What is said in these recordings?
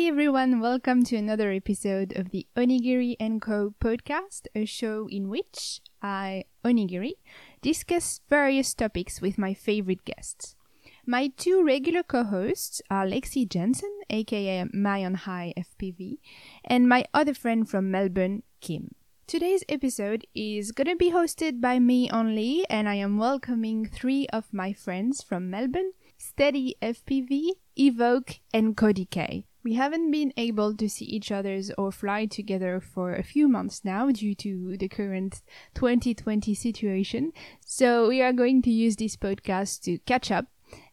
Hi everyone, welcome to another episode of the Onigiri & Co podcast, a show in which I, Onigiri, discuss various topics with my favorite guests. My two regular co-hosts are Lexi Jensen, aka Mayon High FPV, and my other friend from Melbourne, Kim. Today's episode is gonna be hosted by me only, and I am welcoming three of my friends from Melbourne, Steady FPV, Evoke, and Cody K. We haven't been able to see each other's or fly together for a few months now due to the current 2020 situation. So we are going to use this podcast to catch up.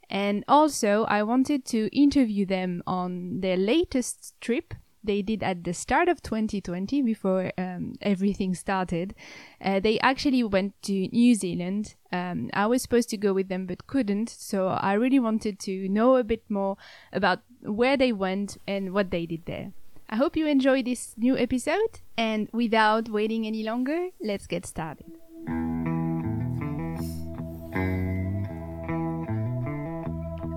And also, I wanted to interview them on their latest trip they did at the start of 2020 before um, everything started. Uh, they actually went to New Zealand. Um, I was supposed to go with them but couldn't, so I really wanted to know a bit more about where they went and what they did there. I hope you enjoy this new episode, and without waiting any longer, let's get started.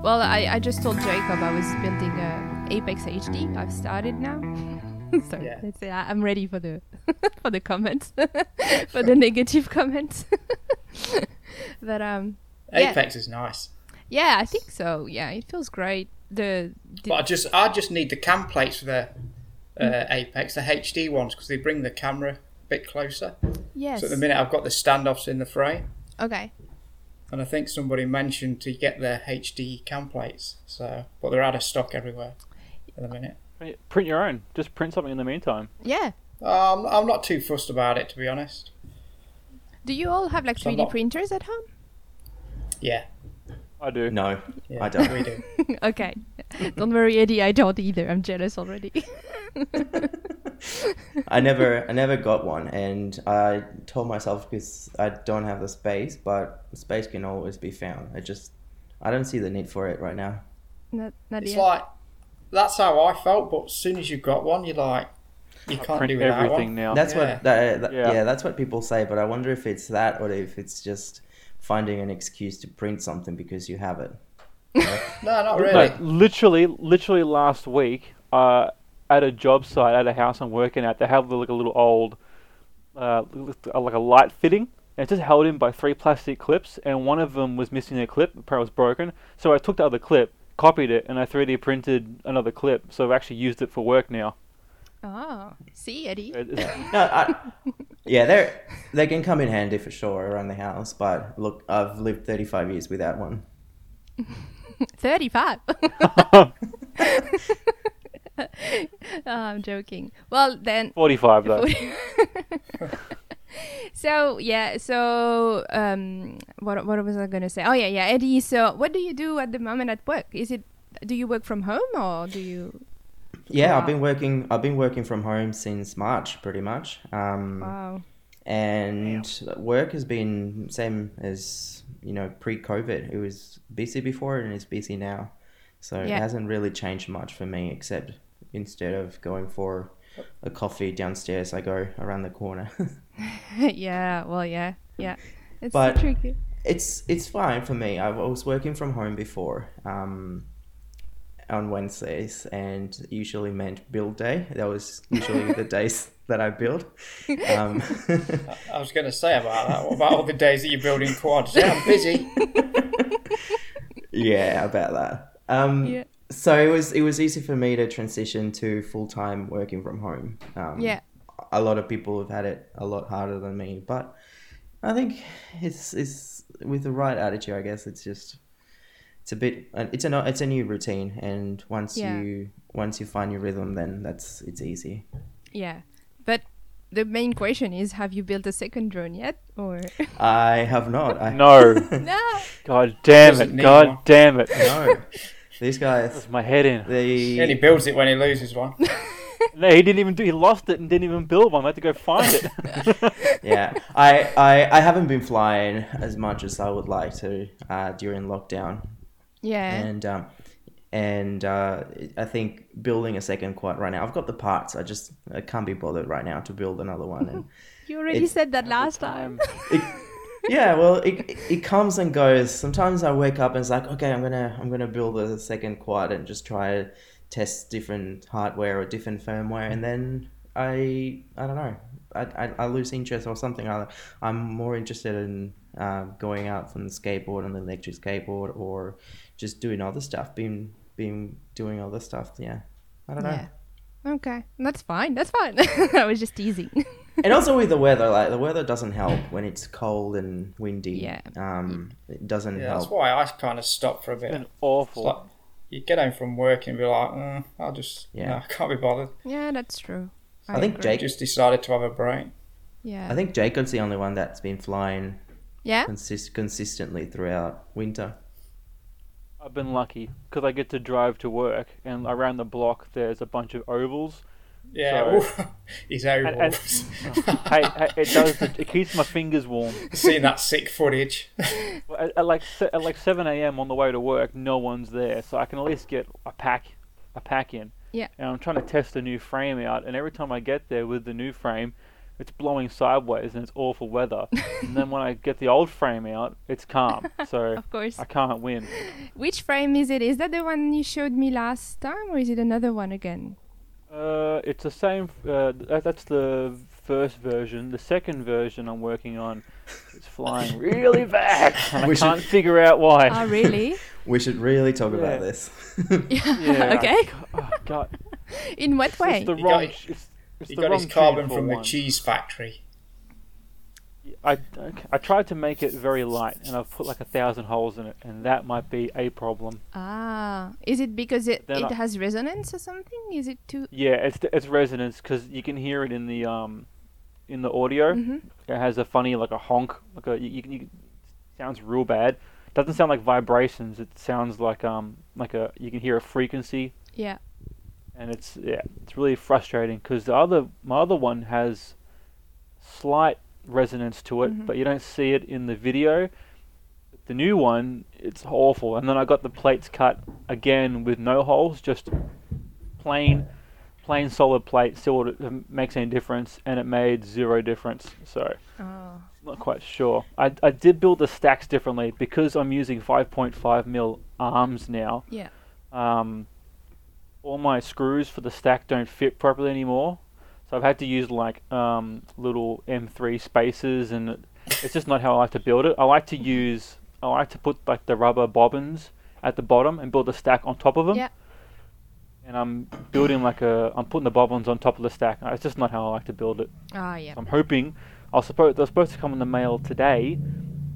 Well, I, I just told Jacob I was building a Apex HD. I've started now. so Yeah. let's say I- I'm ready for the for the comments, for the negative comments. but um, Yeah. Apex is nice, yeah, I think so. Yeah, it feels great. The, the but I just I just need the cam plates for the uh, Apex, the HD ones, because they bring the camera a bit closer. yes. So at the minute I've got the standoffs in the frame, okay. and I think somebody mentioned to get the HD cam plates. So, but they're out of stock everywhere at the minute. Print your own. Just print something in the meantime. Yeah. Um, I'm not too fussed about it to be honest. Do you all have like 3D not- printers at home? Yeah, I do. No, yeah I don't. We do. okay. don't worry, Eddie. I don't either. I'm jealous already. I never, I never got one, and I told myself because I don't have the space, but space can always be found. I just, I don't see the need for it right now. not not It's yet. like that's how I felt, but as soon as you've got one, you're like, you can't Print do without everything one. now. That's Yeah. what, that, that- Yeah. yeah. that's what people say. But I wonder if it's that, or if it's just finding an excuse to print something because you have it. No, not really. Like literally, literally last week, uh, at a job site at a house I'm working at, they have like a little old, uh, like a light fitting. And it's just held in by three plastic clips, and one of them was missing a clip. Apparently, it was broken. So I took the other clip, copied it, and I 3D printed another clip. So I've actually used it for work now. Oh, see, Eddie. No, I, yeah, they they can come in handy for sure around the house. But look, I've lived 35 years without one. 35. oh, I'm joking. Well, then. 45 though. so yeah so um what what was i gonna say oh yeah yeah eddie so what do you do at the moment at work is it do you work from home or do you Yeah, Wow. I've been working. I've been working from home since March, pretty much. Um, wow and work has been same as you know pre-COVID. It was busy before and it's busy now, so Yeah. it hasn't really changed much for me. Except instead of going for a coffee downstairs, I go around the corner. yeah well yeah yeah it's But- tricky it's it's fine for me. I was working from home before. Um, on Wednesdays, and usually meant build day. That was usually the days that I build. Um, I was going to say about that. What about all the days that you're building quads? Yeah, I'm busy. yeah, about that. Um, Yeah. So it was it was easy for me to transition to full time working from home. Um, Yeah. A lot of people have had it a lot harder than me, but I think it's it's with the right attitude. I guess it's just it's a bit it's a it's a new routine, and once Yeah. you once you find your rhythm, then that's it's easy. yeah but the main question is have you built a second drone yet or I have not. I, No. no God damn it. God one. damn it. no. These guys, That's my head in. they He builds it when he loses one. No, he didn't even do. He lost it and didn't even build one. I had to go find it. yeah, I, I I haven't been flying as much as I would like to uh, during lockdown, yeah and um, and uh, I think building a second quad right now. I've got the parts. I just I can't be bothered right now to build another one. And you already it's- said that last time it, yeah, well, it it comes and goes. Sometimes I wake up and it's like, okay, I'm gonna I'm gonna build a second quad and just try test different hardware or different firmware, and then I I don't know. I, I, I lose interest or something. I, I'm more interested in uh, going out from the skateboard and the electric skateboard or just doing other stuff, being being doing other stuff. Yeah, I don't know. Okay, that's fine. That's fine. that was just easy. and also with the weather, like the weather doesn't help when it's cold and windy. Yeah. Um, it doesn't Yeah, help. that's why I kind of stopped for a It's bit. been It's awful. Like, you get home from work and be like, mm, I'll just, Yeah. yeah, I can't be bothered. yeah, that's true. I think agree. Jake- Just decided to have a break. Yeah. I think Jacob's the only one that's been flying Yeah. consist- consistently throughout winter. I've been lucky because I get to drive to work, and around the block there's a bunch of ovals. Yeah, So- ooh, he's out. And- and- hey, hey, it does. It keeps my fingers warm. Seeing that sick footage. At, at like at like 7 a.m. on the way to work, no one's there, so I can at least get a pack, a pack in. Yeah. And I'm trying to test a new frame out, and every time I get there with the new frame, it's blowing sideways and it's awful weather. and then when I get the old frame out, it's calm. So Of course. I can't win. Which frame is it? Is that the one you showed me last time, or is it another one again? Uh, it's the same. Uh, that, that's the first version. The second version I'm working on is flying really bad, and I We should- can't figure out why. Oh, really? We should really talk Yeah. about this. Yeah, okay. Oh God. In what way? It's the He got wrong. It's, it's He the got wrong his carbon tune for from the cheese factory. I, I tried to make it very light, and I've put like a thousand holes in it, and that might be a problem. Ah, is it because it, it I- has resonance or something? Is it too? Yeah, it's it's resonance because you can hear it in the um, in the audio. hmm It has a funny like a honk, like a you, you, can- you sounds real bad. Doesn't sound like vibrations. It sounds like um like a you can hear a frequency, Yeah. and it's yeah it's really frustrating because the other my other one has slight resonance to it, Mhm. but you don't see it in the video. The new one, it's awful. And then I got the plates cut again with no holes, just plain, plain solid plate. Still, makes any difference, and it made zero difference. So Oh. not quite sure. I, I did build the stacks differently because I'm using 5.5 mil arms now. Yeah. Um, all my screws for the stack don't fit properly anymore, so I've had to use like um, little M3 spacers, and it- it's just not how I like to build it. I like to use I like to put like the rubber bobbins at the bottom and build a stack on top of them. Yeah. And I'm building like a I'm putting the bobbins on top of the stack. It's just not how I like to build it. Ah, yeah. I'm hoping I'll suppose they're supposed to come in the mail today.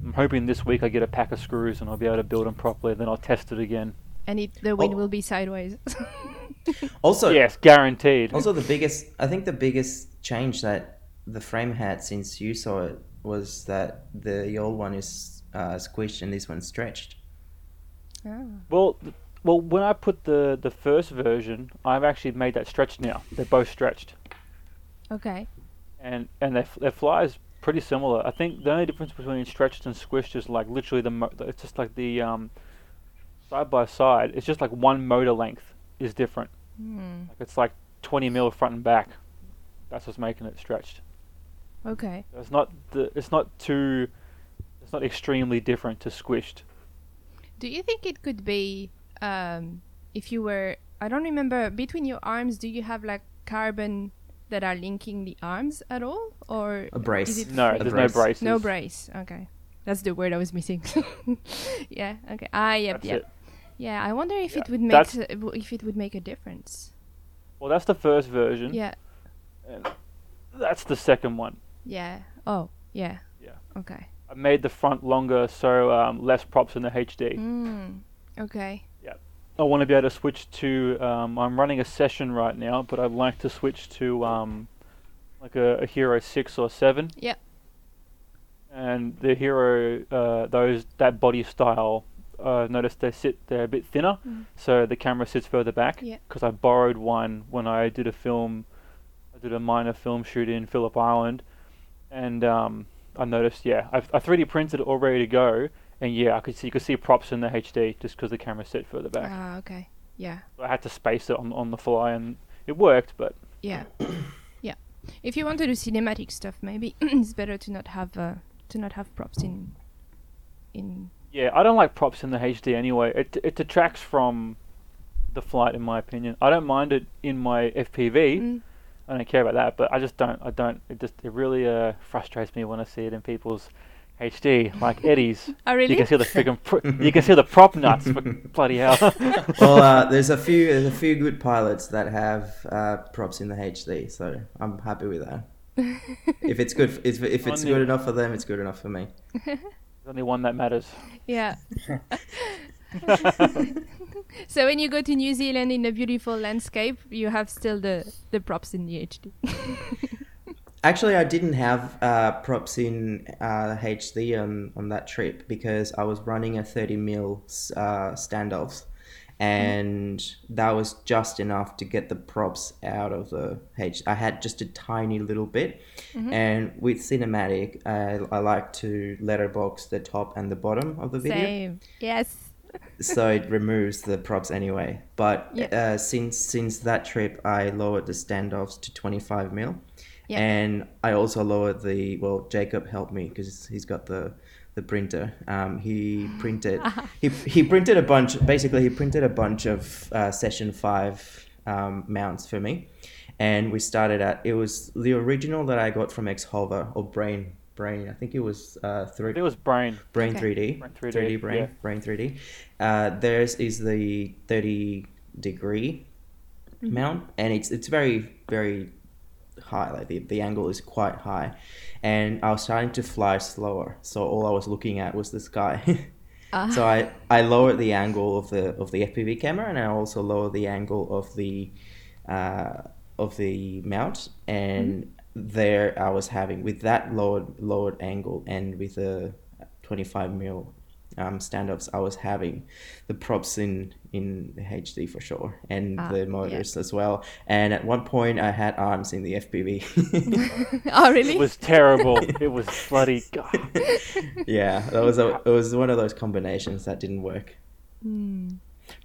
I'm hoping this week I get a pack of screws and I'll be able to build them properly. Then I'll test it again. And it, the wind Oh. will be sideways. Also, yes, guaranteed. also the biggest, I think the biggest change that the frame had since you saw it was that the old one is uh, squished and this one's stretched. Ah. Well, well, when I put the the first version, I've actually made that stretched now. They're both stretched, Okay. and and they f- their flies pretty similar. I think the only difference between stretched and squished is like literally the mo- it's just like the um side by side. It's just like one motor length is different. Hmm. Like it's like 20 mil front and back. That's what's making it stretched. Okay. It's not the it's not too it's not extremely different to squished. Do you think it could be um, if you were? I don't remember. Between your arms, do you have like carbon that are linking the arms at all, or A brace. No, free? there's brace. no braces. No brace. Okay, that's the word I was missing. yeah. Okay. Ah. Yep. That's Yep. it. Yeah. I wonder if Yeah, it would make if it would make a difference. Well, that's the first version. Yeah. And that's the second one. Yeah. Oh. Yeah. Yeah. Okay. I made the front longer, so um, less props in the HD. Mm. Okay. Yeah. I want to be able to switch to. Um, I'm running a session right now, but I'd like to switch to um, like a, a Hero six or seven. Yeah. And the Hero, uh, those that body style, uh, noticed they sit they're a bit thinner, Mm. so the camera sits further back. Yeah. Because I borrowed one when I did a film, I did a minor film shoot in Phillip Island, and um, I noticed yeah, I've, I 3D printed it all ready to go, and yeah, I could see you could see props in the HD just because the camera sit further back. Ah. okay. Yeah. I had to space it on, on the fly, and it worked. But Yeah. yeah. If you want to do cinematic stuff, maybe it's better to not have uh, to not have props in in yeah, I don't like props in the HD anyway. It it detracts from the flight, in my opinion. I don't mind it in my FPV. Mm. I don't care about that, but I just don't. I don't. It just it really uh, frustrates me when I see it in people's HD, like Eddie's. Oh, really? You can see the friggin' pr- you can see the prop nuts. For bloody hell! well, uh, there's a few there's a few good pilots that have uh, props in the HD, so I'm happy with that. if it's good, if, if it's good enough for them, it's good enough for me. There's only one that matters. Yeah. so when you go to New Zealand in a beautiful landscape, you have still the the props in the HD. Actually, I didn't have uh, props in uh, HD on, on that trip because I was running a 30 mil uh, standoffs, Mm-hmm. and that was just enough to get the props out of the H. I had just a tiny little bit, mm-hmm. and with cinematic, I, I like to letterbox the top and the bottom of the video Same. Yes. so it removes the props anyway. But Yeah. uh, since since that trip, I lowered the standoffs to 25 mil, Yeah. and I also lowered the well. Jacob helped me because he's got the the printer. Um, he printed he he printed a bunch. Basically, he printed a bunch of uh, session five um, mounts for me, and we started at it was the original that I got from X Hover or Brain Brain. I think it was uh, three. It was brain. Brain Okay. 3D, Brain 3D, 3D, Brain, yeah. Brain 3D. Uh, theirs is the 30 degree mount, and it's it's very very high. Like the, the angle is quite high, and I was starting to fly slower. So all I was looking at was the sky. Ah. so I, I lowered the angle of the of the FPV camera, and I also lowered the angle of the uh, of the mount, and there I was having with that lowered lowered angle and with the 25 mil um, stand-ups, I was having the props in in the HD for sure, and Ah, the yeah. motors as well. And at one point, I had arms in the FPV. oh really? It was terrible. it was bloody. God. yeah, that was a it was one of those combinations that didn't work. Hmm.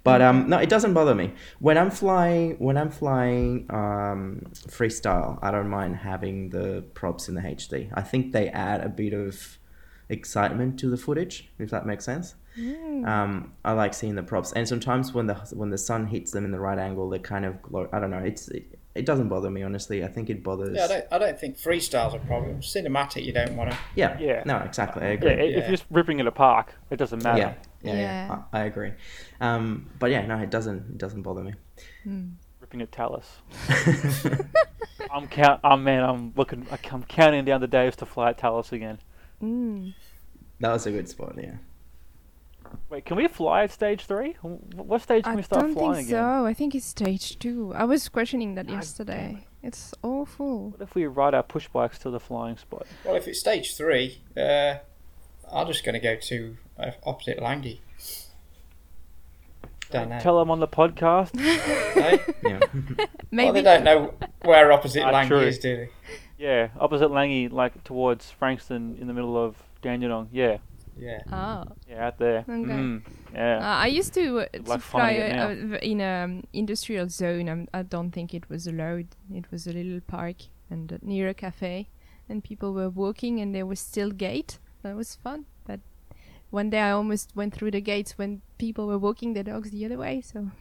But um, no, it doesn't bother me when I'm flying. When I'm flying um, freestyle, I don't mind having the props in the HD. I think they add a bit of excitement to the footage, if that makes sense. Hmm. Um, I like seeing the props, and sometimes when the when the sun hits them in the right angle, they kind of glow. I don't know. It's it, it doesn't bother me honestly. I think it bothers. Yeah, I don't, I don't think freestyle's are a problem. Cinematic, you don't want to. yeah, Yeah. No, exactly. I Yeah, agree. i- if Yeah. you're just ripping it apart, it doesn't matter. Yeah, yeah, yeah. Yeah. I, I agree. Um, but yeah, no, it doesn't. It doesn't bother me. Ripping at Talus. I'm count. Oh man, I'm looking. I'm counting down the days to fly at Talus again. Mm. That was a good spot. Yeah. Wait, can we fly at stage three? What stage can I we start flying? I don't flying think again? so. I think it's stage two. I was questioning that God yesterday. It's awful. What if we ride our push bikes to the flying spot? Well, if it's stage three, uh, I'm just going to go to uh, opposite Langy. Down there. Tell them on the podcast. Yeah. Maybe. Well, they don't know where opposite Ah, Langy true. is, do they? yeah, opposite Langy, like towards Frankston, in the middle of Dandenong. Yeah, Yeah. Ah. yeah, out there. Okay. Mm, yeah. Uh, I used to, uh, to like fly flying it uh, v- in an industrial zone. I'm, I don't think it was allowed. It was a little park and uh, near a cafe, and people were walking, and there was still gate. That was fun. But one day I almost went through the gates when people were walking their dogs the other way. So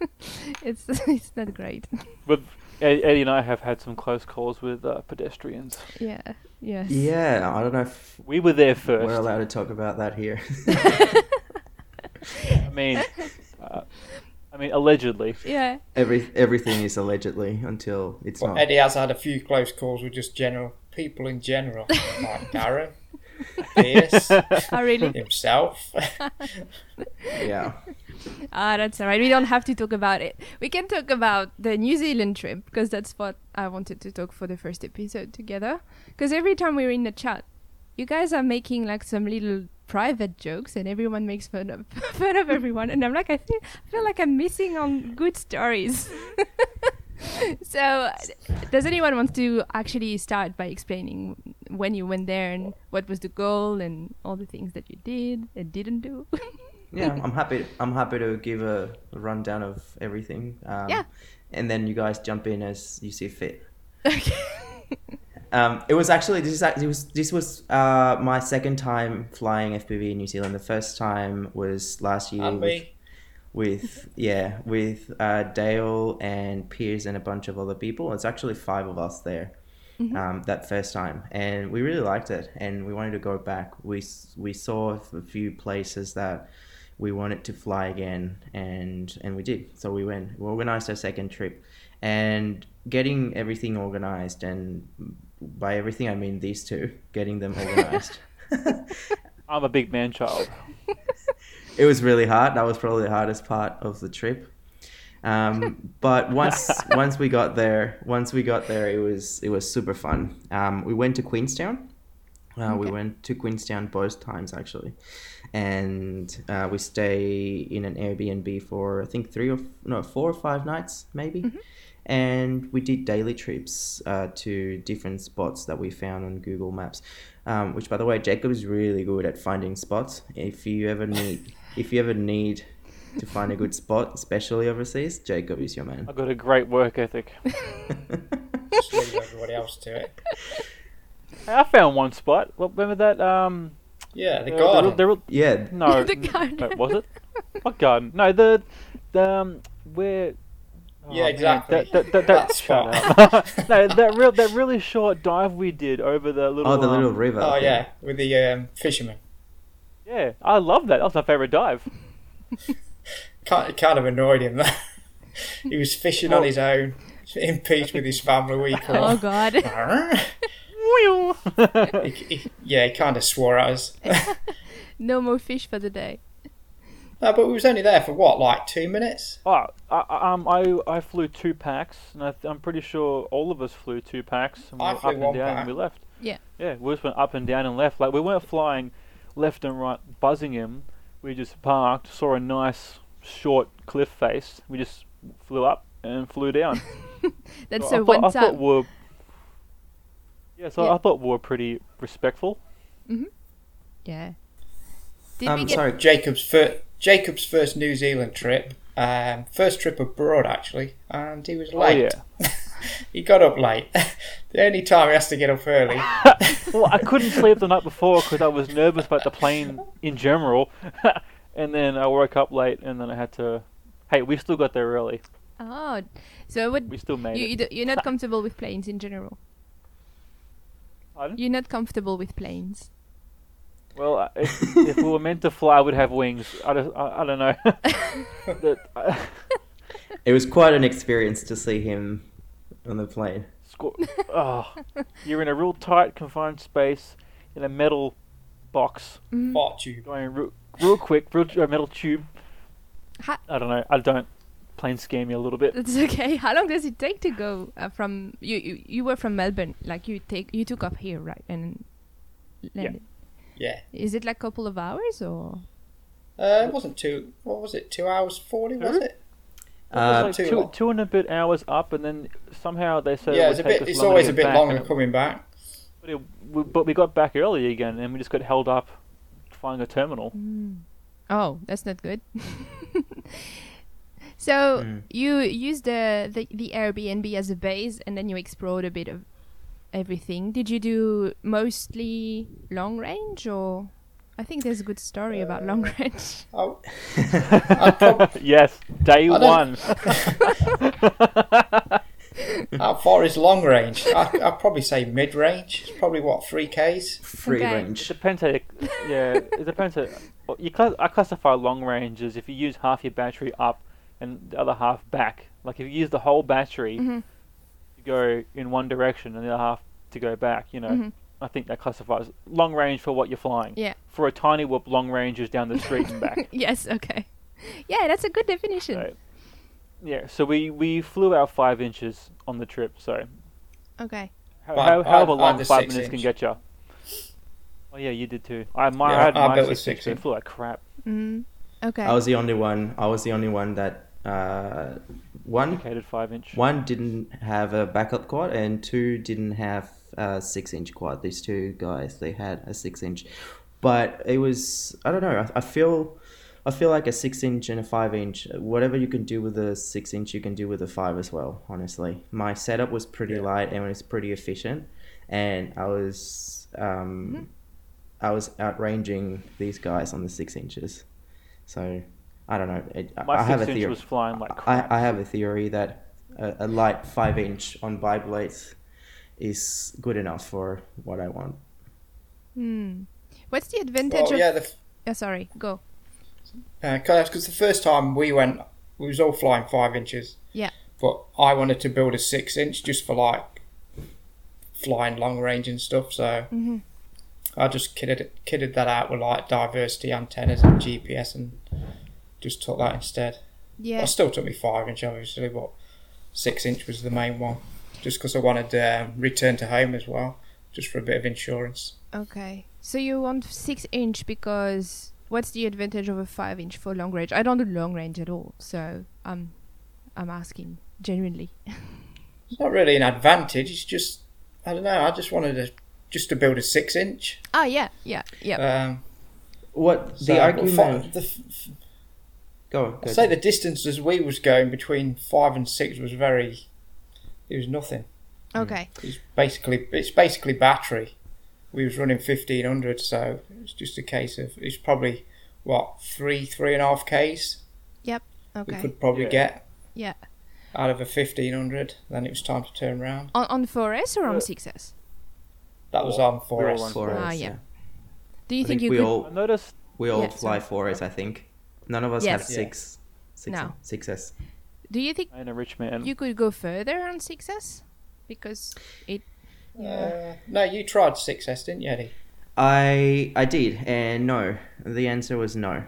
it's it's not great. But Ed- Eddie and I have had some close calls with uh, pedestrians. yeah. Yes. yeah. I don't know if We were there first. we're allowed to talk about that here. I mean, uh, I mean, allegedly. Yeah. Every everything is allegedly until it's Well, not. Eddie has had a few close calls with just general people in general, like Darren, Pierce, Oh, really? himself. Yeah. Ah, that's alright. We don't have to talk about it. We can talk about the New Zealand trip because that's what I wanted to talk for the first episode together. Because every time we're in the chat, you guys are making like some little private jokes, and everyone makes fun of fun of everyone. And I'm like, I feel I feel like I'm missing on good stories. so, does anyone want to actually start by explaining when you went there and what was the goal and all the things that you did and didn't do? Yeah, I'm happy. I'm happy to give a rundown of everything. Um, Yeah. And then you guys jump in as you see fit. okay. Um, it was actually this is it was this was uh, my second time flying FPV in New Zealand. The first time was last year. and with- me. With yeah with uh, Dale and Piers and a bunch of other people. It's actually five of us there um, that first time, and we really liked it, and we wanted to go back. We we saw a few places that we wanted to fly again, and and we did. So we went. We organized our second trip, and getting everything organized, and by everything I mean these two, getting them organized. I'm a big man child. it was really hard. That was probably the hardest part of the trip. Um, but once once we got there, once we got there, it was it was super fun. Um, we went to Queenstown. Uh, We went to Queenstown both times actually, and uh, we stay in an Airbnb for I think three or no four or five nights maybe, and we did daily trips uh, to different spots that we found on Google Maps. Um, which, by the way, Jacob is really good at finding spots. If you ever need, if you ever need to find a good spot, especially overseas, Jacob is your man. I've got a great work ethic. Just leave everybody else to it. I found one spot. Well, remember that? Um, Yeah, the uh, garden. the- the- yeah, no, The garden. no, was it? What garden? No, the the um, where. oh, Yeah, man, exactly. That, that, that, That that, shut spot. up. no, that real that really short dive we did over the little. oh, the little um, river. oh thing. yeah, with the um, fisherman. Yeah, I love that. That was my favorite dive. Kind, it kind of annoyed him that he was fishing on his own, in peace with his family week Oh. God. he, he, yeah, he kind of swore at us. no more fish for the day. no, but we was only there for what, like two minutes? Oh, I, I- um, I I flew two packs, and I th- I'm pretty sure all of us flew two packs, and we I were flew up and one down, pack. and we left. Yeah. Yeah, we just went up and down and left. Like we weren't flying left and right, buzzing him. We just parked, saw a nice short cliff face. We just flew up and flew down. That's So I a thought, one I thought time. we were. Yeah, so Yeah. I thought we were pretty respectful. Yeah. Did Um, we get? sorry, Jacob's first, Jacob's first New Zealand trip, um, first trip abroad actually, and he was late. Oh yeah. He got up late. the only time he has to get up early. well, I couldn't sleep the night before because I was nervous about the plane in general, and then I woke up late, and then I had to. Hey, we still got there early. Oh, so what? We still made You, it. you do- you're not comfortable with planes in general. Pardon? You're not comfortable with planes. Well, if, if we were meant to fly, we'd have wings. I don't, I, I don't know. uh, it was quite an experience to see him on the plane. sco- oh, you're in a real tight, confined space in a metal box, Mm. Fart tube. going real, real quick, real a metal tube. Ha- I don't know. I don't. Plane scare me a little bit. It's okay. How long does it take to go uh, from you, you? You were from Melbourne, like you take you took off here, right? And landed. Yeah. Is it like a couple of hours or? Uh, it wasn't two. What was it? Two hours forty was Two? it? It Uh, like two, two and a bit hours up, and then somehow they said yeah, it it's a bit. It's always a bit back, longer it- coming back. But, it, we, but we got back early again, and we just got held up flying a terminal. Oh, that's not good. so Mm. you used the, the the Airbnb as a base, and then you explored a bit of everything. Did you do mostly long range, or I think there's a good story about long range. Oh, I'd prob- yes, day I one. how far is long range? I, I'd probably say mid range. It's probably what three k's. Free Okay. It range. depends how you, yeah, it depends how, well, you class, I classify long range as if you use half your battery up and the other half back. Like if you use the whole battery Mhm. to go in one direction and the other half to go back, you know, Mhm. I think that classifies long range for what you're flying. Yeah. For a tiny whoop, long range is down the street and back. yes. Okay. Yeah, that's a good definition. So, yeah, so we, we flew our five inches on the trip, so Okay. how, Well, how, I- however I long had five six minutes can get you. Oh yeah, you did too. I, my, Yeah, I had I my built six inch, six so it flew like crap. Mm. Okay. I was the only one. I was the only one that uh, one five inch. one didn't have a backup quad, and two didn't have a six inch quad. These two guys, they had a six inch, but it was I don't know. I, I feel I feel like a six inch and a five inch. Whatever you can do with a six inch, you can do with a five as well. Honestly, my setup was pretty Yeah. light and it was pretty efficient, and I was um, I was outranging these guys on the six inches. So I don't know. It, My I have a theory. was flying like I, crap. I have a theory that a, a light five inch on biblades blades is good enough for what I want. Hmm. What's the advantage Well, of? yeah, the, f- Oh, sorry. Go. because the first time we went, we was all flying five inches. Yeah. But I wanted to build a six inch just for like flying long range and stuff. So Mm-hmm. I just kitted kitted that out with like diversity antennas and GPS and just took that instead. Yeah. I still took me five inch obviously, but six inch was the main one. Just because I wanted to um, return to home as well, just for a bit of insurance. Okay. So you want six inch because what's the advantage of a five inch for long range? I don't do long range at all, so um, I'm asking genuinely. It's not really an advantage. It's just I don't know. I just wanted to just to build a six inch. Oh yeah, yeah, yeah. Um, What so- the argument? fi- the f- go. go I'd say the distances we was going between five and six was very. It was nothing. okay. It's basically it's basically battery. We was running fifteen hundred, so it's just a case of it's probably what three three and a half k's Yep. Okay. We could probably Yeah. get Yeah. out of a fifteen hundred. Then it was time to turn around. On on 4S or on Uh, 6S? That was on we for were us. Ah, yeah. yeah. Do you I think, think you we could? all I noticed we all Yeah, fly sorry. 4S, I think. None of us Yes. have Yeah. six, six, No. 6S. Do you think I in a rich man. you could go further on 6S? Because it. Yeah. Uh, no, you tried 6S, didn't you, Eddie? I I did, and no. The answer was no.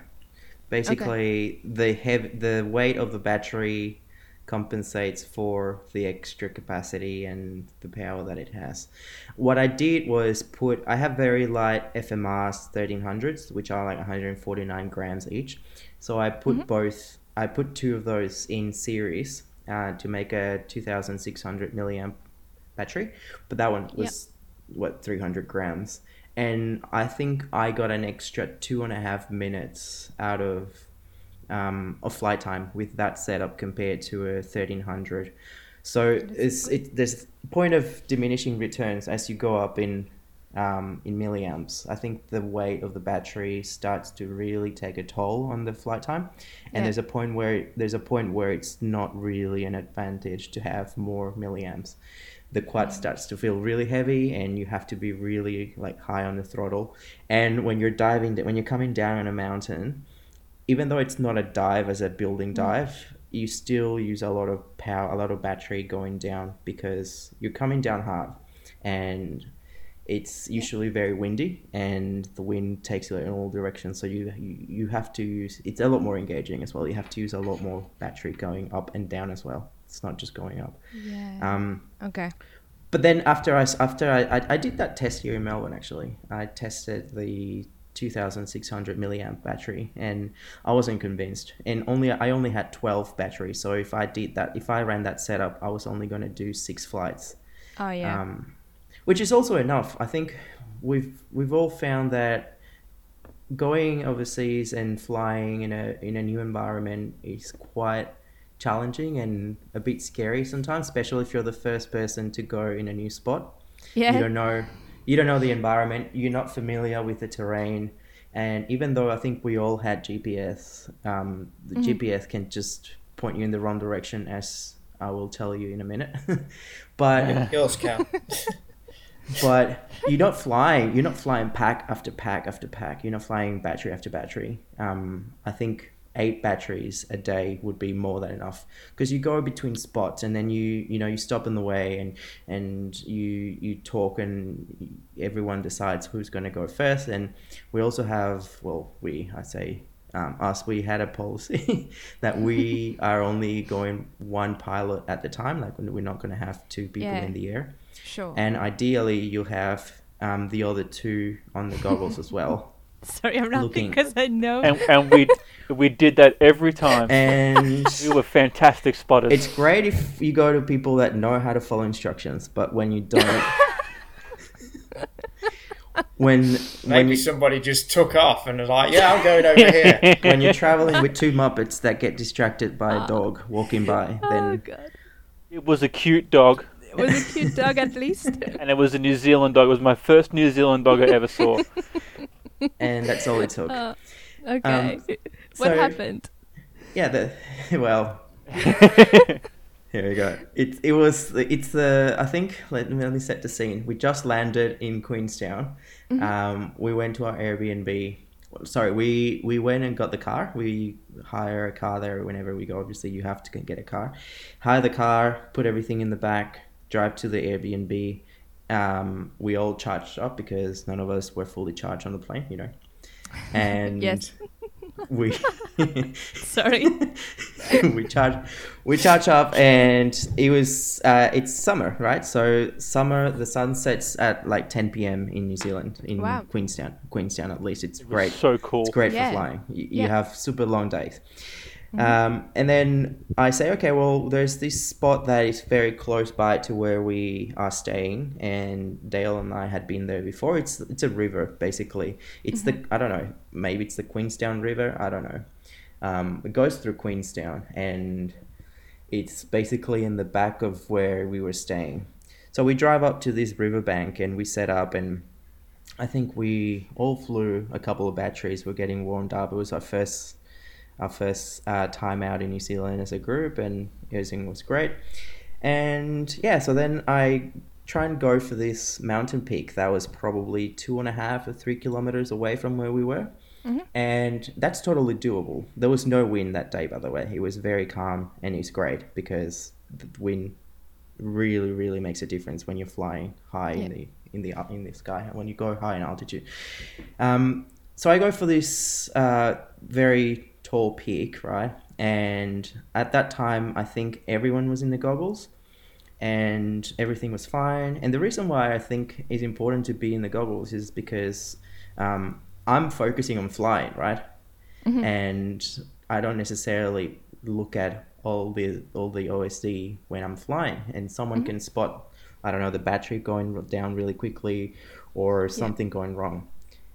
Basically, the hev- the weight of the battery compensates for the extra capacity and the power that it has. What I did was put I have very light FMRs 1300s, which are like 149 grams each. So I put both. I put two of those in series uh, to make a 2600 milliamp battery, but that one was what 300 grams. And I think I got an extra two and a half minutes out of um, of flight time with that setup compared to a thirteen hundred. So it's it there's a point of diminishing returns as you go up in um, in milliamps. I think the weight of the battery starts to really take a toll on the flight time, and Yeah. there's a point where there's a point where it's not really an advantage to have more milliamps. The quad starts to feel really heavy and you have to be really like high on the throttle. And when you're diving when you're coming down on a mountain even though it's not a dive as a building dive you still use a lot of power a lot of battery going down because you're coming down hard. And it's usually very windy and the wind takes you in all directions so you, you you have to use it's a lot more engaging as well you have to use a lot more battery going up and down as well it's not just going up Yeah. um okay. but then after I after I, I I did that test here in Melbourne actually. I tested the 2600 milliamp battery and I wasn't convinced. And only I only had 12 batteries. So if I did that if I ran that setup, I was only going to do 6 flights. Oh yeah. Um which is also enough. I think we've we've all found that going overseas and flying in a in a new environment is quite challenging and a bit scary sometimes, especially if you're the first person to go in a new spot. yeah. You don't know you don't know the environment, you're not familiar with the terrain. And even though I think we all had GPS, um, the GPS can just point you in the wrong direction, as I will tell you in a minute. but Girls can. but you're not flying. You're not flying pack after pack after pack. You're not flying battery after battery. Um, I think eight batteries a day would be more than enough because you go between spots and then you you know you stop in the way and and you you talk and everyone decides who's going to go first and we also have well we I say um, us we had a policy that we are only going one pilot at the time like we're not going to have two people Yeah. in the air sure. and ideally you'll have um, the other two on the goggles as well. Sorry, I'm laughing looking- because I know. and and we we did that every time. And we were fantastic spotters. it's great if you go to people that know how to follow instructions, but when you don't, when when Maybe you, somebody just took off and was like, "Yeah, I'm going over here." when you're traveling with two muppets that get distracted by a dog walking by, oh then god. it was a cute dog, It was a cute dog at least. and it was a New Zealand dog. It was my first New Zealand dog I ever saw. and that's all it took. Uh, okay. what so- happened? yeah, the well, here we go. It it was it's the I think let me, let me set the scene. We just landed in Queenstown. Um, we went to our Airbnb. Sorry, we we went and got the car. We hire a car there whenever we go. Obviously, you have to get a car. Hire the car, put everything in the back, drive to the Airbnb. Um, we all charged up because none of us were fully charged on the plane, you know. And Yes. we Sorry. we charge we charge up and it was uh, it's summer right so summer the sun sets at like 10 p.m in new zealand in Wow. queenstown queenstown at least it's It great So cool. it's great Yeah. for flying you, you Yeah. Mm-hmm. have super long days um, and then i say okay well there's this spot that is very close by to where we are staying and dale and i had been there before. It's it's a river basically. It's the i don't know maybe it's the queenstown river i don't know. Um, it goes through queenstown and it's basically in the back of where we were staying. So we drive up to this riverbank and we set up and I think we all flew a couple of batteries. We're getting warmed up. It was our first our first uh, time out in New Zealand as a group, and everything was great. And yeah, so then I try and go for this mountain peak that was probably two and a half or three kilometers away from where we were. And that's totally doable. There was no wind that day, by the way. It was very calm and it's great because the wind really, really makes a difference when you're flying high in the in the in the sky when you go high in altitude. Um, so I go for this uh, very tall peak, right? And at that time, I think everyone was in the goggles, and everything was fine. And the reason why I think it's important to be in the goggles is because um, I'm focusing on flying, right? And I don't necessarily look at all the all the OSD when I'm flying, and someone can spot, I don't know, the battery going down really quickly, or something going wrong.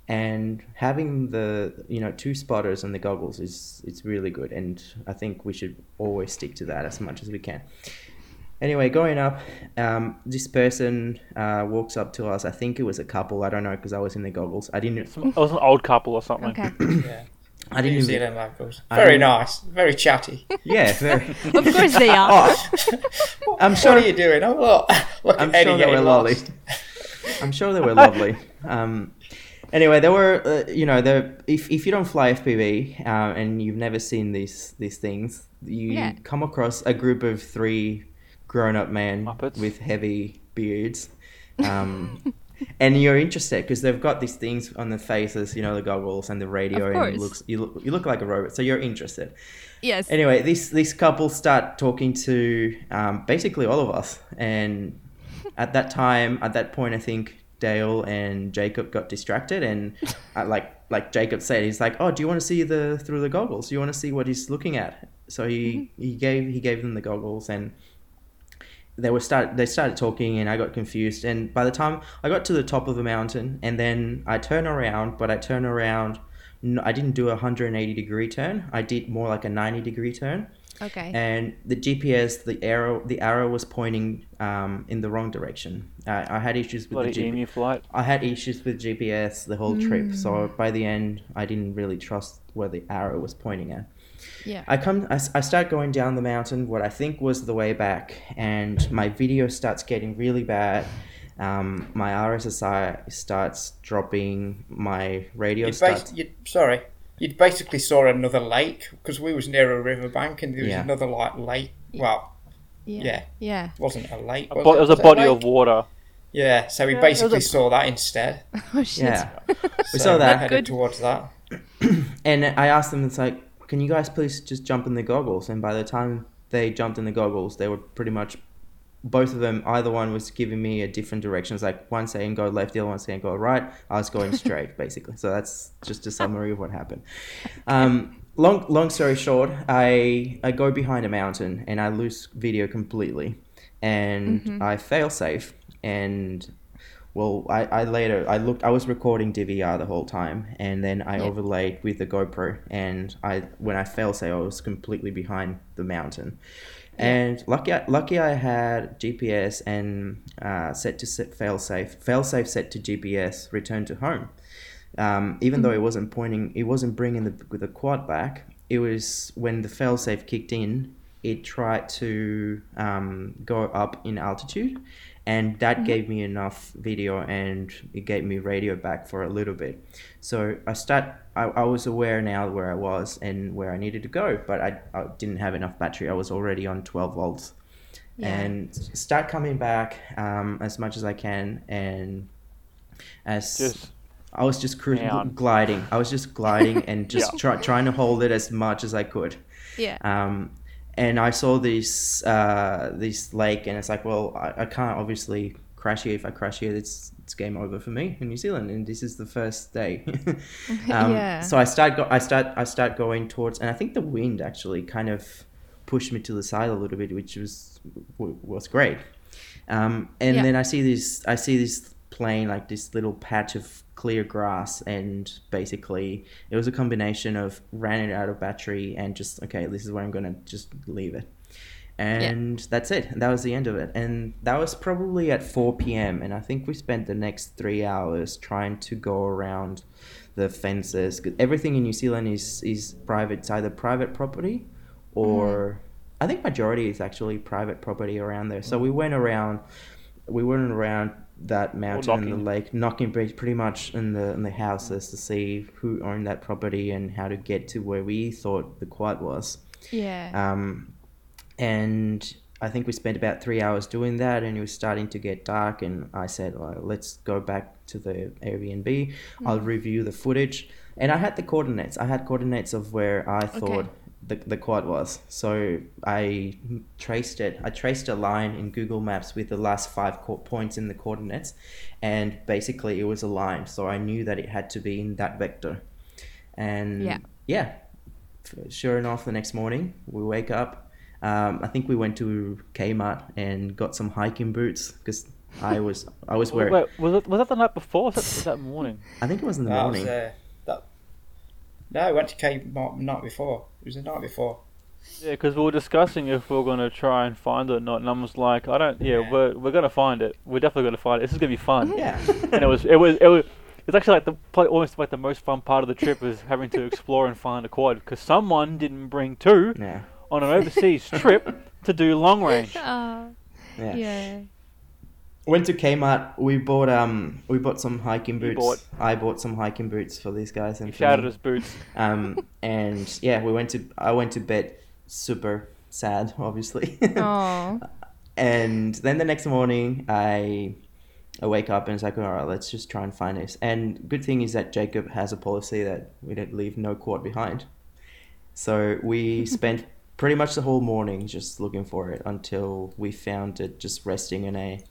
And having the you know two spotters and the goggles is it's really good, and I think we should always stick to that as much as we can. Anyway, going up, um, this person uh, walks up to us. I think it was a couple. I don't know because I was in the goggles. I didn't. It was an old couple or something. Okay. Yeah. I didn't. Zealand locals. I Very nice. Very chatty. Yeah, very. of course they are. Oh, I'm sure. What are you doing? Oh, look. Look I'm at Eddie sure they were getting lovely. I'm sure they were lovely. Anyway, there were, uh, you know, there. If, if you don't fly FPV uh, and you've never seen these these things, you Yeah. come across a group of three grown up men Muppets. with heavy beards. Um, and you're interested because they've got these things on their faces, you know, the goggles and the radio, and it looks you look, you look like a robot, so you're interested. Yes. Anyway, this this couple start talking to um, basically all of us, and at that time, at that point, I think Dale and Jacob got distracted, and uh, like like Jacob said, he's like, "Oh, do you want to see the through the goggles? Do you want to see what he's looking at?" So he he gave he gave them the goggles, and they were start they started talking, and I got confused. And by the time I got to the top of the mountain, and then I turn around, but I turn around. I didn't do a 180 degree turn. I did more like a 90 degree turn Okay. and the GPS, the arrow, the arrow was pointing um, in the wrong direction. Uh, I had issues with Bloody the GPS. EmuFlight. I had issues with GPS the whole trip, so Mm. by the end, I didn't really trust where the arrow was pointing at. yeah. I come, I, s- I start going down the mountain, what I think was the way back, and my video starts getting really bad. Um, my RSSI starts dropping. My radio You'd starts. bas- you'd, sorry. You'd basically saw another lake because we was near a riverbank and there was Yeah. another like lake. Well, yeah. yeah. Yeah. it wasn't a lake. A bo- it? it was a it body lake? of water. Yeah, so we uh, Yeah, basically a- saw that instead. Oh shit. Yeah, we saw that. Headed Good. towards that. And I asked them, it's like, can you guys please just jump in the goggles? And by the time they jumped in the goggles, they were pretty much, both of them, either one was giving me a different direction. It's like one saying go left, the other one saying go right. I was going straight, basically. So that's just a summary of what happened. Um, long, long story short, I, I go behind a mountain and I lose video completely. And I fail safe. And well, I, I later I looked I was recording DVR the whole time and then I Yeah. overlaid with the GoPro and I when I fell say I was completely behind the mountain. And lucky lucky I had GPS and uh, set to set fail safe fail safe set to GPS return to home. Um, even though it wasn't pointing, it wasn't bringing the the quad back. it was when the failsafe kicked in, it tried to um, go up in altitude, and that gave me enough video and it gave me radio back for a little bit. So I start. I, I was aware now where I was and where I needed to go, but I, I didn't have enough battery. I was already on 12 volts, Yeah. and start coming back um, as much as I can and as Just I was just cruising, Down. gliding. I was just gliding and just Yeah. try, trying to hold it as much as I could. Yeah. Um, and I saw this uh, this lake, and it's like, well, I, I can't obviously crash here. If I crash here, it's it's game over for me in New Zealand, and this is the first day. um, Yeah. So I start go- I start I start going towards, and I think the wind actually kind of pushed me to the side a little bit, which was was great. Um, and Yeah. then I see this I see this plain like this little patch of clear grass and basically it was a combination of ran it out of battery and just okay this is where i'm gonna just leave it. And that's it. That was the end of it. And that was probably at 4 p.m and i think we spent the next three hours trying to go around the fences because everything in new zealand is is private it's either private property or mm-hmm. i think majority is actually private property around there. So we went around we went around that mountain and the lake knocking pretty pretty much in the in the houses to see who owned that property and how to get to where we thought the quad was Yeah. um, and I think we spent about three hours doing that, and it was starting to get dark. And I said, well, "Let's go back to the Airbnb. I'll review the footage." And I had the coordinates. I had coordinates of where I thought the, the quad was. So I traced it. I traced a line in Google Maps with the last five co- points in the coordinates, and basically it was a line. So I knew that it had to be in that vector. And Yeah. yeah, sure enough, the next morning we wake up. Um, I think we went to Kmart and got some hiking boots because I was I was wearing. wait, wearing. was it was that the night before? Or was that, was that morning? I think it was in the That was, morning. uh, that, no, I went to Cape Mar- night before. It was the night before. Yeah, because we were discussing if we are going to try and find it or not, and I was like, I don't. Yeah, Yeah. we're we're gonna find it. We're definitely gonna find it. This is gonna be fun. Yeah. and it was it was it was. It's actually like the probably almost like the most fun part of the trip was having to explore and find a quad because someone didn't bring two yeah. on an overseas trip to do long range. Oh, Yeah. yeah. Went to Kmart. We bought um we bought some hiking boots. bought- I bought some hiking boots for these guys and He shouted me. his boots. Um and yeah, we went to I went to bed super sad, obviously. Oh. and then the next morning I I wake up and it's like, all right, let's just try and find this. And good thing is that Jacob has a policy that we don't leave no quad behind. So we spent pretty much the whole morning just looking for it until we found it just resting in a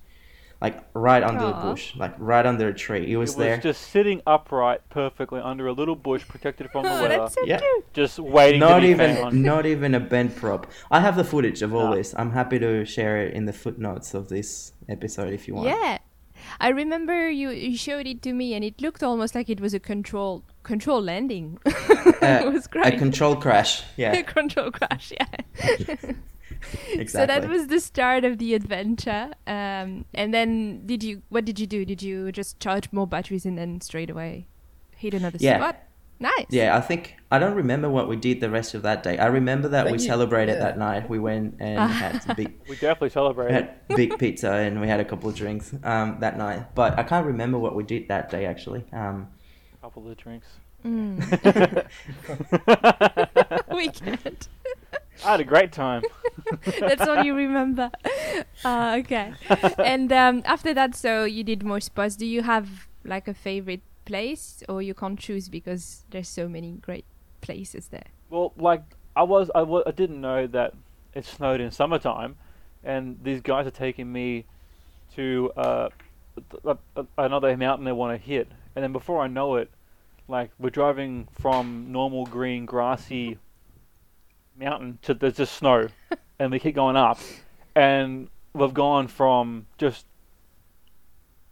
like right under Aw. a bush, like right under a tree. It was it was there. just sitting upright perfectly under a little bush protected from the Oh, weather, that's so Yeah. cute. just waiting not to be even found. not even a bent prop. I have the footage of all No. this. I'm happy to share it in the footnotes of this episode if you want. Yeah. I remember you, you showed it to me and it looked almost like it was a control control landing. Uh, it was A control crash. Yeah, a control crash, yeah. Exactly. So that was the start of the adventure. Um, and then did you what did you do? Did you just charge more batteries and then straight away hit another Yeah. spot? Nice. Yeah, I think I don't remember what we did the rest of that day. I remember that we you- celebrated yeah. that night. We went and had some big We definitely we celebrated. had big pizza and we had a couple of drinks um, that night. But I can't remember what we did that day actually. Um, a couple of drinks. Mm. we can't. I had a great time. That's all you remember. Uh, okay. And um, after that, so you did more spots. Do you have like a favorite place, or you can't choose because there's so many great places there? Well, like I was, I was, I didn't know that it snowed in summertime, and these guys are taking me to uh, th- th- uh, another mountain they want to hit, and then before I know it, like we're driving from normal green grassy mountain to there's just snow, and we keep going up, and we've gone from just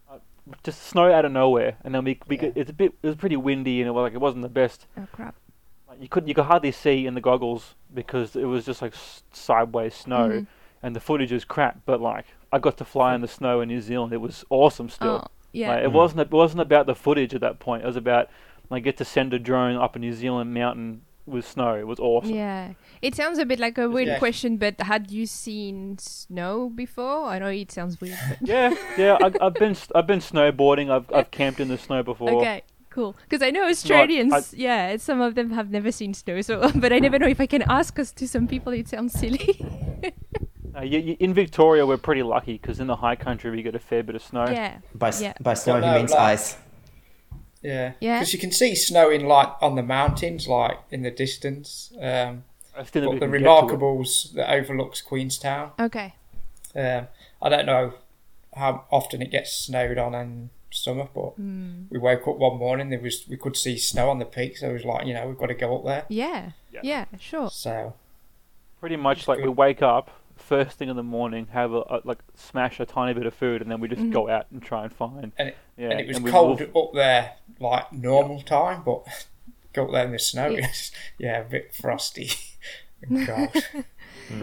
uh, just snow out of nowhere, and then we, we Yeah. get, it's a bit it was pretty windy and it was like it wasn't the best Oh crap! like, you could you could hardly see in the goggles because it was just like s- sideways snow, Mhm. and the footage is crap. But like I got to fly in the snow in New Zealand. It was awesome still. Oh, yeah. Like, it Mm. wasn't it wasn't about the footage at that point. It was about like get to send a drone up a New Zealand mountain with snow. It was awesome. Yeah, it sounds a bit like a weird Yeah. question, but had you seen snow before? I know it sounds weird. Yeah, yeah. I, I've been I've been snowboarding. I've I've camped in the snow before. Okay, cool. Because I know Australians, yeah, some of them have never seen snow. So, but I never know if I can ask. us to some people, it sounds silly. Uh, y y in Victoria, we're pretty lucky because in the high country we get a fair bit of snow. yeah, By s Yeah. by snow, Well, he means like- ice. Yeah, Yeah. Because you can see snow in like on the mountains, like in the distance. Um, I still never but the can get to it. Remarkables that overlooks Queenstown. okay. Um, I don't know how often it gets snowed on in summer, but Hmm. we woke up one morning. There was we could see snow on the peak, so it was like you know we've got to go up there. Yeah, Yeah. yeah, sure. So Pretty much It's like we wake up first thing in the morning, have a, a like smash a tiny bit of food, and then we just Mhm. go out and try and find. And it- yeah, and it was we cold move- up there like normal time, but go up there in the snow. Yeah. yeah, a bit frosty and cold.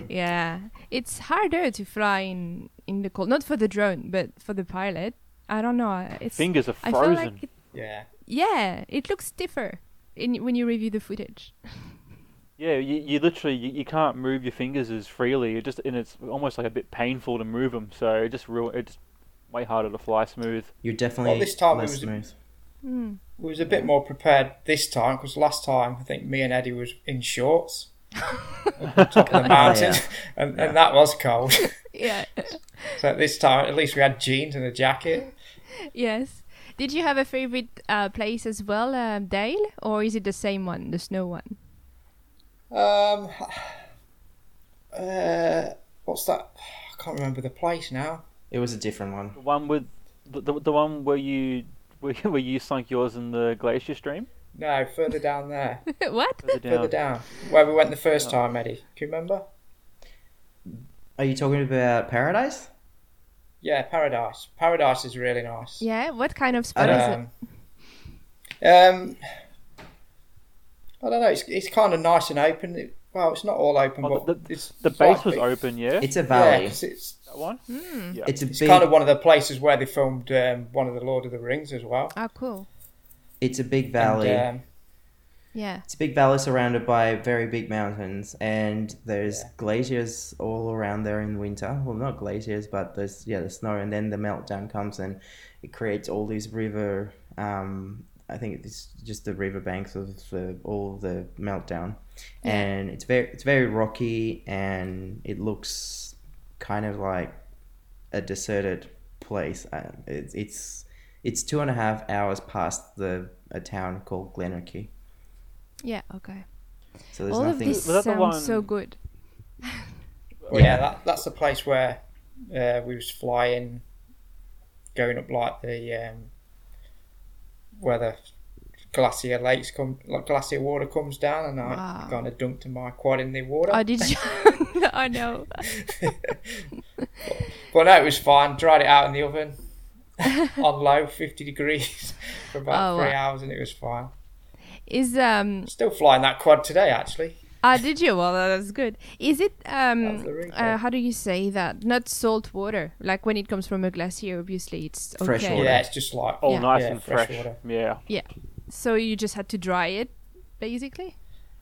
Yeah, it's harder to fly in in the cold. Not for the drone, but for the pilot. I don't know. It's Fingers are I frozen. feel like it, yeah. yeah, it looks stiffer in when you review the footage. Yeah, you, you literally you, you can't move your fingers as freely. It just and it's almost like a bit painful to move them. So it just real it's way harder to fly smooth. You're definitely this time it less was- smooth. Hmm. We was a bit more prepared this time because last time I think me and Eddie was in shorts on top of the mountain, yeah. and, Yeah. and that was cold. Yeah. so at this time at least we had jeans and a jacket. yes. Did you have a favorite uh, place as well, um, Dale, or is it the same one, the snow one? Um, uh, what's that? I can't remember the place now. It was a different one. The one with the, the, the one where you where, where you sunk yours in the glacier stream. No, further down there. what? Further down. Further down. Where we went the first time, Eddie. Can you remember? Are you talking about Paradise? Yeah, Paradise. Paradise is really nice. Yeah. What kind of spot is it? Um, um, I don't know. It's, it's kind of nice and open. It, well, it's not all open, Oh, but the- it's The base was big- open, yeah. It's a Yeah, it's that one. Hmm. Yeah. It's a it's big. kind of one of the places where they filmed um, one of the Lord of the Rings as well. Oh, cool. It's a big valley. And, um, Yeah. It's a big valley surrounded by very big mountains, and there's Yeah. glaciers all around there in winter. Well, not glaciers, but there's yeah, the snow, and then the meltdown comes and it creates all these river. Um, I think it's just the river banks of the, all the meltdown, Yeah. and it's very it's very rocky, and it looks kind of like a deserted place. Uh, it's it's it's two and a half hours past the a town called Glenorchy. Yeah. Okay. So there's All of nothing. this Was that sounds so good. well, yeah, that, that's the place where uh, we was flying, going up like the um, where the glacier lakes come, like glacier water comes down, and I Wow. kind of dunked my quad in the water. I did you? I know. But no, it was fine. Dried it out in the oven on low, 50 degrees for about Oh, three wow. hours, and it was fine. Is um Still flying that quad today, actually. Ah did you? Well, that's good. Is it um uh, how do you say that? Not salt water. Like when it comes from a glacier, obviously it's okay. Fresh water. Yeah, it's just like all Yeah. nice Yeah, and fresh fresh. water. Yeah. Yeah. So you just had to dry it, basically.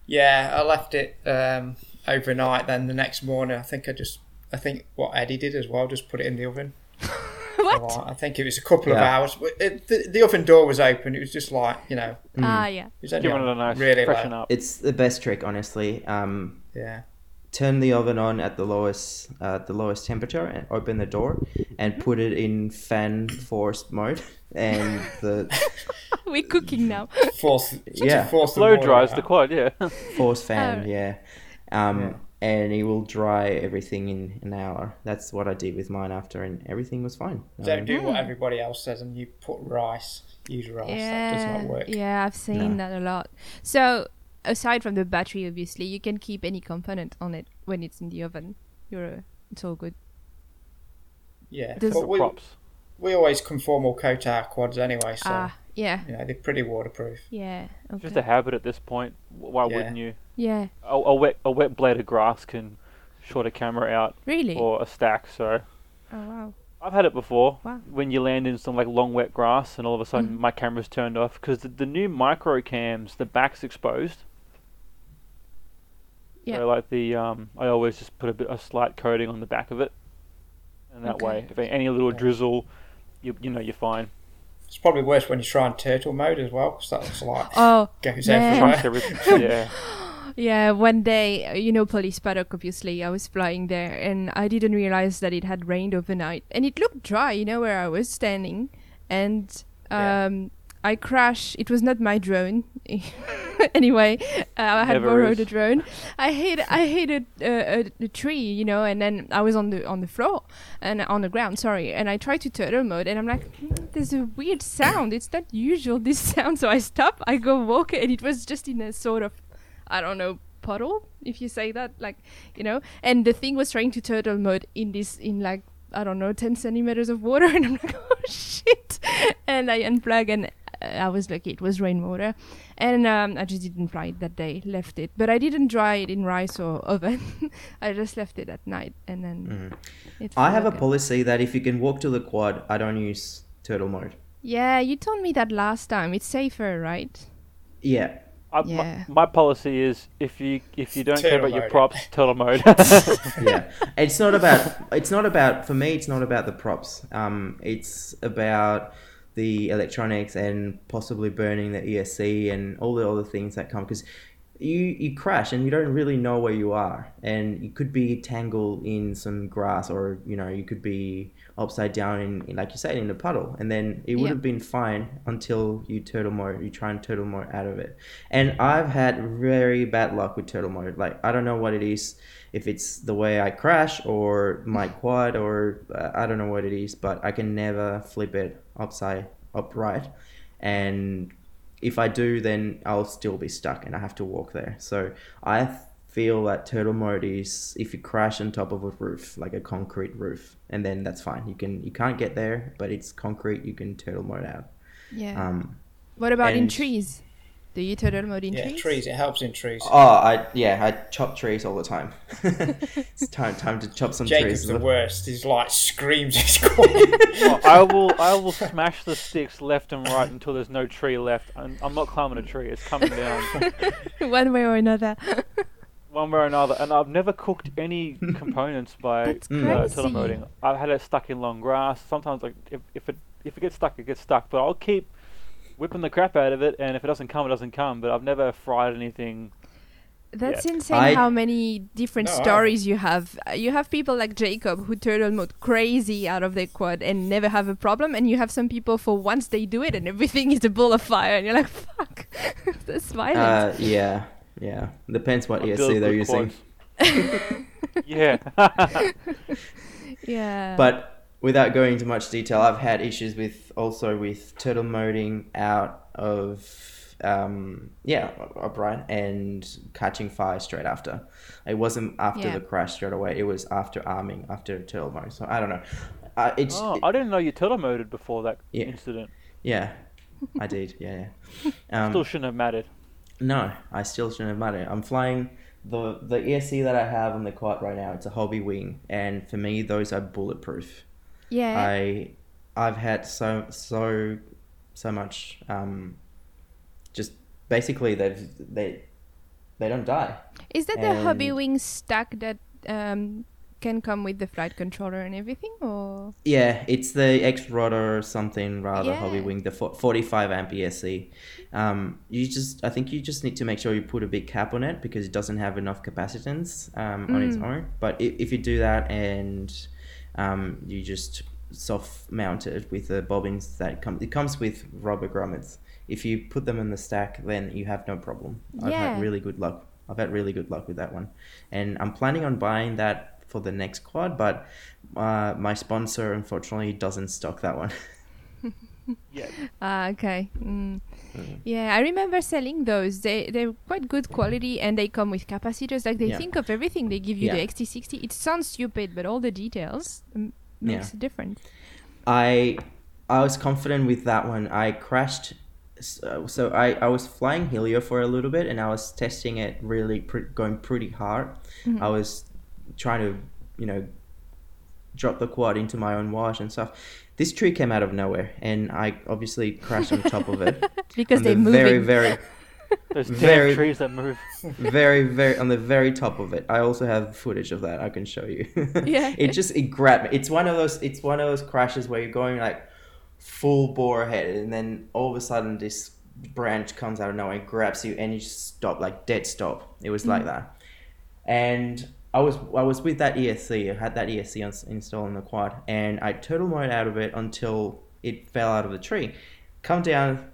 Yeah, I left it um, overnight. Then the next morning, I think I just, I think what Eddie did as well, just put it in the oven. what? Well, I think it was a couple of hours. It, the, the oven door was open. It was just like you know, Mm. Ah, yeah. it was only Giving it a nice really freshen low. up. It's the best trick, honestly. Um, Yeah, turn the oven on at the lowest uh, the lowest temperature and open the door and put it in fan forced mode and the We're cooking now. fourth. such a Yeah. fourth Slow dries the quad, yeah. force fan Oh. yeah um Yeah. And it will dry everything in an hour that's what i did with mine after and everything was fine Don't Um, do what Mm. everybody else says, and you put rice. Use rice. that yeah, does not work. yeah, I've seen that a lot. So aside from the battery, obviously, you can keep any component on it when it's in the oven. You're, it's all good. Yeah, Does- but we, Props. we always conformal coat our quads anyway, so Ah, yeah, you know they're pretty waterproof. yeah, okay. Just a habit at this point. Why Yeah. wouldn't you? yeah, A, a wet a wet blade of grass can short a camera out really. or a stack. So Oh wow. I've had it before. Wow. When you land in some like long wet grass and all of a sudden Mhm. my camera's turned off because the, the new micro cams, the back's exposed. Yeah. So like the um, I always just put a bit a slight coating on the back of it, and that Okay. way, if any little drizzle, you you know you're fine. It's probably worse when you try in turtle mode as well, because that's like Oh, goes man. Trunks everywhere. yeah. Yeah, one day, uh, you know, Police Paddock, obviously, I was flying there and I didn't realize that it had rained overnight. And it looked dry, you know, where I was standing. And Yeah. I crashed. It was not my drone. anyway, uh, I had Never borrowed is. a drone. I hit, I hit a, a, a, a tree, you know, and then I was on the on the floor and on the ground. Sorry, and I tried to turtle mode, and I'm like, "Hmm, there's a weird sound. It's not usual this sound. So I stop. I go walk, and it was just in a sort of I don't know, puddle, if you say that, like, you know. And the thing was trying to turtle mode in this, in like, I don't know, 10 centimeters of water. And I'm like, oh shit. And I unplug and uh, I was lucky, it was rainwater. And um, I just didn't fly it that day, left it. But I didn't dry it in rice or oven. I just left it at night and then Mm-hmm. I have a flew again. policy that if you can walk to the quad, I don't use turtle mode. Yeah, you told me that last time. It's safer, right? Yeah. I, Yeah. my, my policy is if you if you don't care Turtle about your props, turtle mode. yeah it's not about it's not about for me it's not about the props um it's about the electronics and possibly burning the esc and all the other things that come because you you crash and you don't really know where you are. And you could be tangled in some grass or you know you could be upside down in, like you said in a puddle. And then it would Yeah. have been fine until you turtle mode you try and turtle mode out of it. And i've had very bad luck with turtle mode. Like i don't know what it is if it's the way i crash or my quad or uh, i don't know what it is but i can never flip it upside upright. And if I do, then I'll still be stuck and I have to walk there. So I feel that turtle mode is if you crash on top of a roof, like a concrete roof, and then that's fine. You can you can't get there, but it's concrete. You can turtle mode out. Yeah. Um, what about in trees? Do you turtle mode in Yeah, trees? trees. It helps in trees. oh, I yeah, I chop trees all the time. it's time time to chop some Jacob's trees. the worst. He's like screams his quiet. Well, I will I will smash the sticks left and right until there's no tree left. I'm, I'm not climbing a tree. It's coming down One way or another. one way or another. And I've never cooked any components by That's uh, crazy. telemoting. I've had it stuck in long grass. Sometimes like if, if it if it gets stuck, it gets stuck. But I'll keep whipping the crap out of it. And if it doesn't come, it doesn't come. But I've never fried anything. That's Yeah. insane I- how many different No, I- stories you have. Uh, You have people like Jacob who turtle mode crazy out of their quad and never have a problem, and you have some people for once they do it and everything is a ball of fire, and you're like, fuck, that's violent. Uh, yeah, yeah. Depends what I build ESC they're using. yeah. yeah. But without going into much detail, I've had issues with also with turtle moding out of um, yeah upright and catching fire straight after. It wasn't after Yeah. the crash straight away. It was after arming after turtle mode. So I don't know. Uh, it's Oh, I didn't know you turtle moded before that Yeah. incident. yeah, I did. Yeah, yeah. Still Um, shouldn't have mattered. no, I still shouldn't have mattered. I'm flying the the ESC that I have on the quad right now. It's a hobby wing, and for me, those are bulletproof. Yeah. I I've had so so so much um just basically they've they they don't die. is that the hobby wing stack that um, can come with the flight controller and everything, or Yeah, it's the X rotor or something rather hobby wing the 45 amp ESC. Um, you just I think you just need to make sure you put a big cap on it because it doesn't have enough capacitance um, on its Mm. own. But if, if you do that and um, you just soft mount it with the bobbins that come it comes with rubber grommets. If you put them in the stack, then you have no problem. I've had really good luck. I've had really good luck with that one, and I'm planning on buying that for the next quad. But uh, my sponsor unfortunately doesn't stock that one. Yeah. Ah, okay. Mm. Mm. Yeah, I remember selling those. They they're quite good quality, and they come with capacitors. Like they Yeah. think of everything. They give you the XT60. It sounds stupid, but all the details mm, makes Yeah. a difference. I I was confident with that one. I crashed. So, uh, so I, I was flying Helio for a little bit and I was testing it really going pretty hard. Mm-hmm. I was trying to, you know, drop the quad into my own wash and stuff. This tree came out of nowhere and I obviously crashed on top of it. Because on they're the moving. very very There's Very- trees that move. very very on the very top of it. I also have footage of that. I can show you. Yeah. it just it grabbed me. It's one of those. It's one of those crashes where you're going like full bore ahead, and then all of a sudden this branch comes out of nowhere, and grabs you, and you just stop like dead stop. It was like mm. that, and. I was I was with that ESC. I had that ESC on, installed on the quad, and I turtle mode out of it until it fell out of the tree. Come down,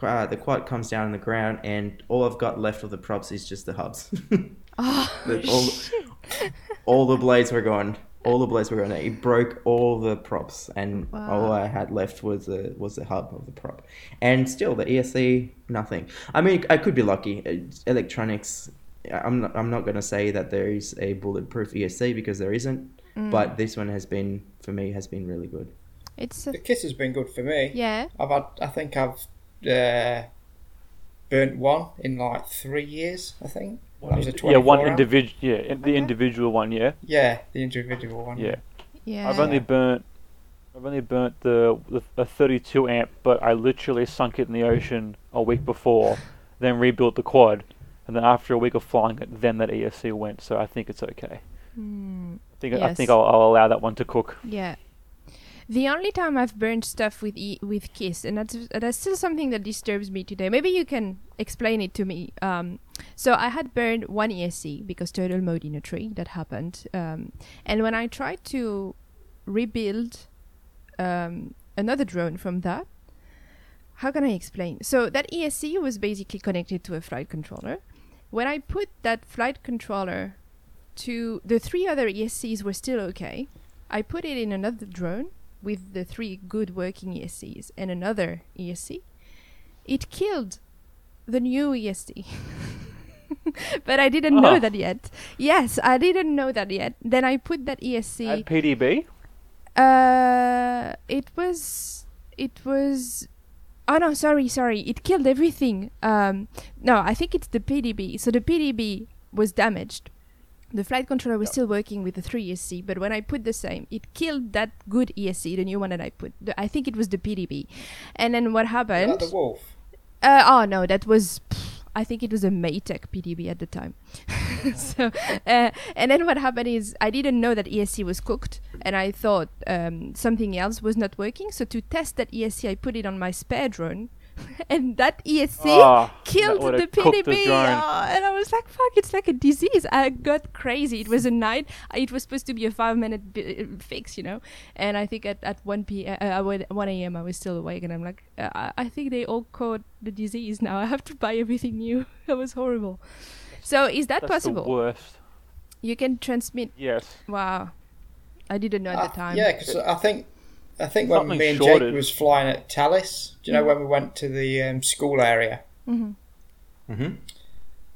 uh, the quad comes down on the ground, and all I've got left of the props is just the hubs. Oh, The- all, all the blades were gone. All the blades were gone. It broke all the props, and all I had left was the was the hub of the prop. And still, the ESC, nothing. I mean, I could be lucky. Electronics. I'm not. I'm not going to say that there is a bulletproof ESC because there isn't. But this one has been for me has been really good. it's a, The kiss has been good for me. yeah. I've had, I think I've uh, burnt one in like three years. I think that was a Yeah, one individual. Yeah, in- the Okay. individual one. Yeah, Yeah, the individual one. yeah. Yeah. I've only burnt. I've only burnt the, the a 32 amp, but I literally sunk it in the ocean a week before, then rebuilt the quad, and then after a week of flying it, then that ESC went. So I think it's okay. Hmm, I think I think I'll, I'll allow that one to cook. yeah. The only time I've burned stuff with e- with Kiss, and that's that's still something that disturbs me today. Maybe you can explain it to me. Um, so I had burned one ESC because turtle mode in a tree that happened, um, and when I tried to rebuild um, another drone from that, how can I explain? So that ESC was basically connected to a flight controller. When I put that flight controller to the three other ESCs were still okay. I put it in another drone with the three good working ESCs and another ESC. It killed the new ESC. but I didn't know Oh. that yet. Yes, I didn't know that yet. Then I put that ESC At PDB, uh, it was. It was. Oh no, sorry, sorry. It killed everything. Um, no, I think it's the PDB. So the PDB was damaged. The flight controller was still working with the 3 ESC, but when I put the same, it killed that good ESC, the new one that I put. The, I think it was the PDB. And then what happened? the wolf? Uh, oh no, that was. pff, I think it was a Maytech PDB at the time. so, uh, and then what happened is I didn't know that ESC was cooked, and I thought um, something else was not working. So to test that ESC, I put it on my spare drone, and that ESC Ah, that killed would've the cooked the PDB. Oh, and I was like, "Fuck! It's like a disease." I got crazy. It was a night. It was supposed to be a five-minute bi- fix, you know. And I think at at one p. Uh, uh, one a.m. I was still awake, and I'm like, uh, I- I think they all caught the disease now. I have to buy everything new. that was horrible. So is that that's possible? the worst. You can transmit. Yes. Wow, I didn't know at Uh, the time. Yeah, because I think I think when Something me and shorted. Jake was flying at Talis, do you know when we went to the um, school area hmm Mm-hmm.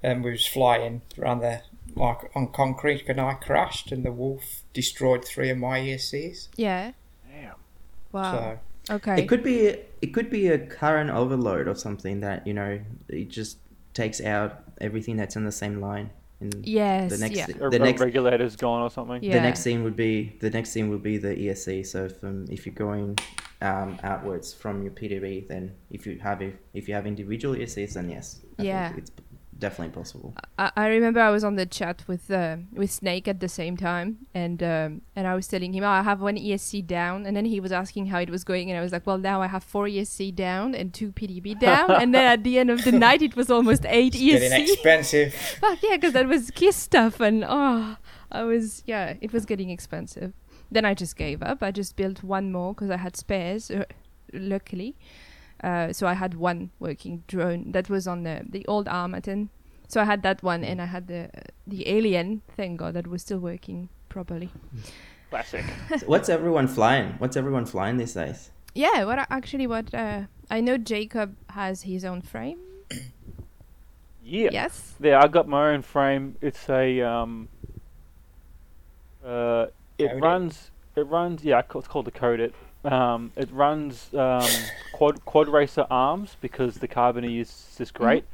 and we was flying around there like on concrete and I crashed and the wolf destroyed three of my ESCs. Yeah. Damn. Wow. So okay. It could be it could be a current overload or something that you know it just takes out everything that's in the same line. And yes. the next yeah. A the re- next regulator's gone or something. Yeah. the next scene would be the next scene would be the ESC. So if um, if you're going um, outwards from your PDB, then if you have if, if you have individual ESCs, then yes, I think Yeah. it's definitely possible. I, I remember I was on the chat with uh, with Snake at the same time, and um, and I was telling him, oh, I have one ESC down, and then he was asking how it was going, and I was like, well, now I have four ESC down and two PDB down, and then at the end of the night, it was almost eight it's getting expensive. Fuck yeah, because that was Kiss stuff, and oh, I was yeah, it was getting expensive. Then I just gave up. I just built one more because I had spares, uh, luckily. Uh, so I had one working drone that was on the the old Armattan. So I had that one, and I had the the Alien. Thank God that was still working properly. Classic. So what's everyone flying? What's everyone flying these days? Yeah, what I, actually what uh, I know Jacob has his own frame. Yeah. Yes. Yeah, I got my own frame. It's a um. Uh, it Code It? runs. It runs. Yeah, it's called the Code It. Um, it runs um, quad quad racer arms because the Carbony is just great,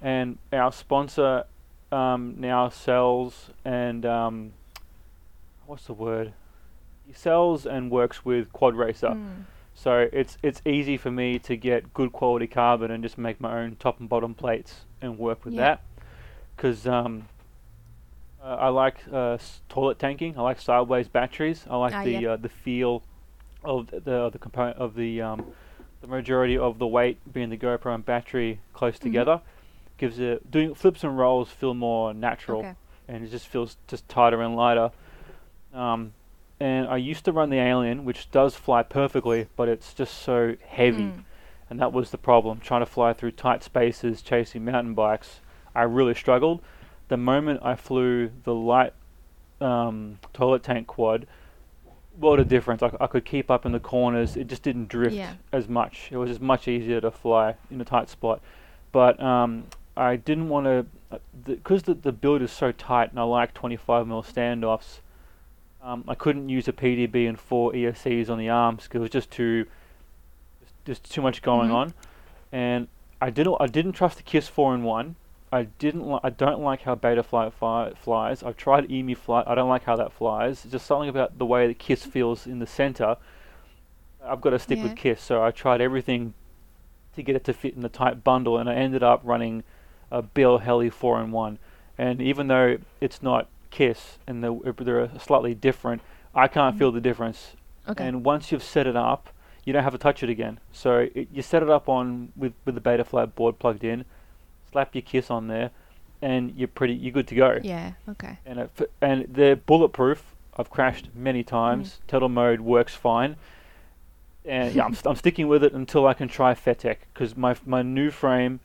and our sponsor um, now sells and um, what's the word? He sells and works with Quad Racer. Mm. So it's it's easy for me to get good quality carbon and just make my own top and bottom plates and work with Yeah. that. Because um, uh, I like uh, toilet tanking. I like sideways batteries. I like Ah, the yeah. uh, the feel of the the, the component of the um, the majority of the weight being the GoPro and battery close Mhm. together. Gives it doing flips and rolls feel more natural Okay. and it just feels just tighter and lighter. Um, and I used to run the Alien, which does fly perfectly, but it's just so heavy, Mm. and that was the problem. Trying to fly through tight spaces, chasing mountain bikes, I really struggled. The moment I flew the light um, toilet tank quad, what a difference! I, I could keep up in the corners. It just didn't drift Yeah. as much. It was just much easier to fly in a tight spot. But um, I didn't want to, because the, the build is so tight, and I like 25 mil standoffs. Um, I couldn't use a PDB and four ESCs on the arms because it was just too, just, too much going Mhm. on, and I didn't I didn't trust the Kiss four in one. I didn't li- I don't like how Betaflight fi- flies. I've tried EmuFlight. I don't like how that flies. It's just something about the way the Kiss feels in the center. I've got to stick Yeah. with Kiss, so I tried everything to get it to fit in the tight bundle, and I ended up running a BLHeli four in one. And even though it's not Kiss and the, they're slightly different, I can't Mhm. feel the difference. Okay. And once you've set it up, you don't have to touch it again. So it, you set it up on with with the Betaflight board plugged in, slap your Kiss on there, and you're pretty you're good to go. yeah. Okay. And it, and they're bulletproof. I've crashed many times. Turtle mode works fine. And yeah, I'm, st- I'm sticking with it until I can try FETEC because my my new frame,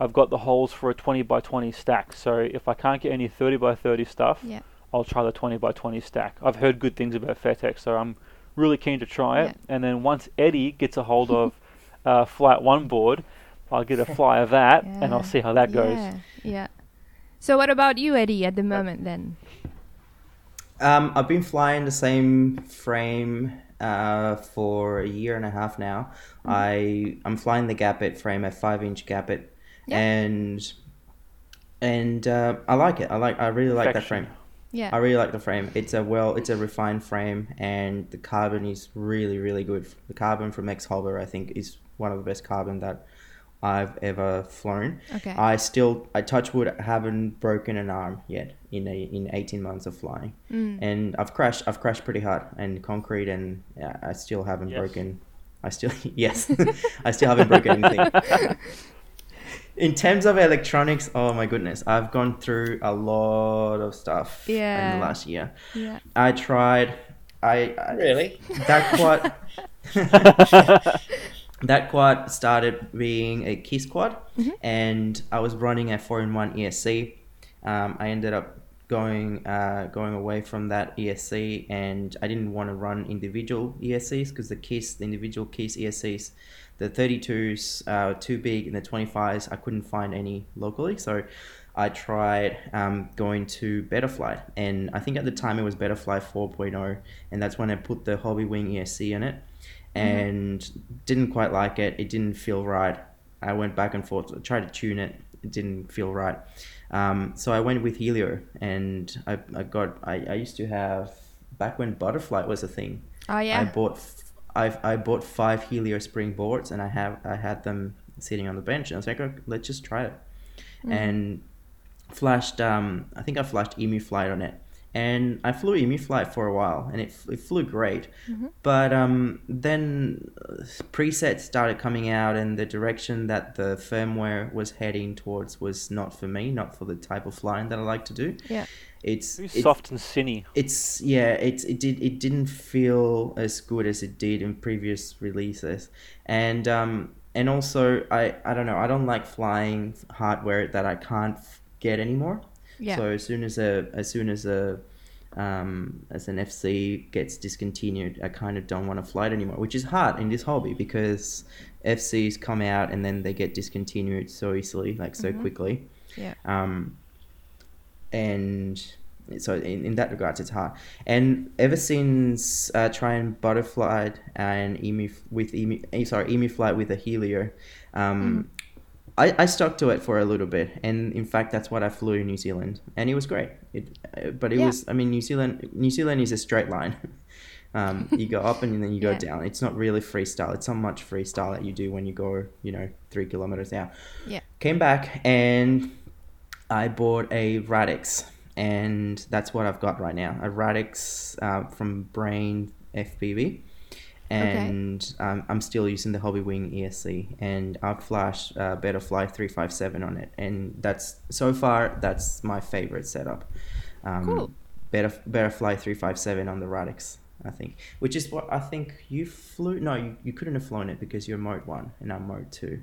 I've got the holes for a 20 by 20 stack. So if I can't get any 30 by 30 stuff, Yeah. I'll try the 20 by 20 stack. I've heard good things about FETEC, so I'm really keen to try it. And then once Eddie gets a hold of uh, Flight One board, I'll get a fly of that, and I'll see how that goes. Yeah. Yeah. So what about you, Eddie, at the moment then? Um, I've been flying the same frame uh, for a year and a half now. Mm-hmm. I I'm flying the Gapir frame, a five inch Gapir, Yeah. and and uh, I like it. I like I really like that frame. Yeah. I really like the frame. It's a well, it's a refined frame, and the carbon is really, really good. The carbon from X Hover, I think, is one of the best carbon that I've ever flown. Okay. I still, I touch wood, haven't broken an arm yet in a in eighteen months of flying, Mm. and I've crashed. I've crashed pretty hard and concrete, and I still haven't Yes. broken. I still yes, I still haven't broken anything. In terms of electronics, oh my goodness, I've gone through a lot of stuff in the last year. Yeah. I tried. I, I Really? that quad. That quad started being a Kiss quad, Mhm. and I was running a four in one ESC. Um, I ended up going uh, going away from that ESC, and I didn't want to run individual ESCs because the Kiss, the individual Kiss ESCs, the 32s uh, too big, and the 25s I couldn't find any locally, so. I tried um, going to Betaflight, and I think at the time it was Betaflight 4.0, and that's when I put the Hobby Wing ESC in it, and didn't quite like it. It didn't feel right. I went back and forth, tried to tune it. It didn't feel right. Um, so I went with Helio, and I, I got. I, I used to have back when ButterFlight was a thing. Oh yeah. I bought. f- I I bought five Helio spring boards, and I have I had them sitting on the bench, and I was like, "Oh, let's just try it, Mm. and flashed. Um, I think I flashed Emu Flight on it, and I flew Emu Flight for a while, and it, it flew great. Mhm. But um, then uh, presets started coming out, and the direction that the firmware was heading towards was not for me, not for the type of flying that I like to do. Yeah. It's it's- soft and cinny. it's yeah it's it did it didn't feel as good as it did in previous releases and um and also i i don't know i don't like flying hardware that i can't f- get anymore Yeah. so as soon as a as soon as a um, as an FC gets discontinued, I kind of don't want to fly it anymore, which is hard in this hobby because FCs come out and then they get discontinued so easily, like so Mhm. quickly. Yeah. Um, and so in, in that regards, it's hard. And ever since uh, trying ButterFlight and emu with emu, eh, sorry, emu flight with a helio, um, I, I stuck to it for a little bit, and in fact, that's what I flew in New Zealand, and it was great. It, uh, but it Yeah. was, I mean, New Zealand, New Zealand is a straight line. Um, you go up and then you go Yeah. down. It's not really freestyle. It's not much freestyle that you do when you go, you know, three kilometers out. Yeah. Came back and I bought a Radix, and that's what I've got right now. A Radix uh, from Brain FPV, and um, I'm still using the Hobby Wing ESC, and I've flashed uh, Betaflight 357 on it, and that's so far that's my favorite setup. Um, Cool. Better Betaflight 357 on the Radix. I think, which is what I think you flew. No, you, you couldn't have flown it because you're mode one and I'm mode two.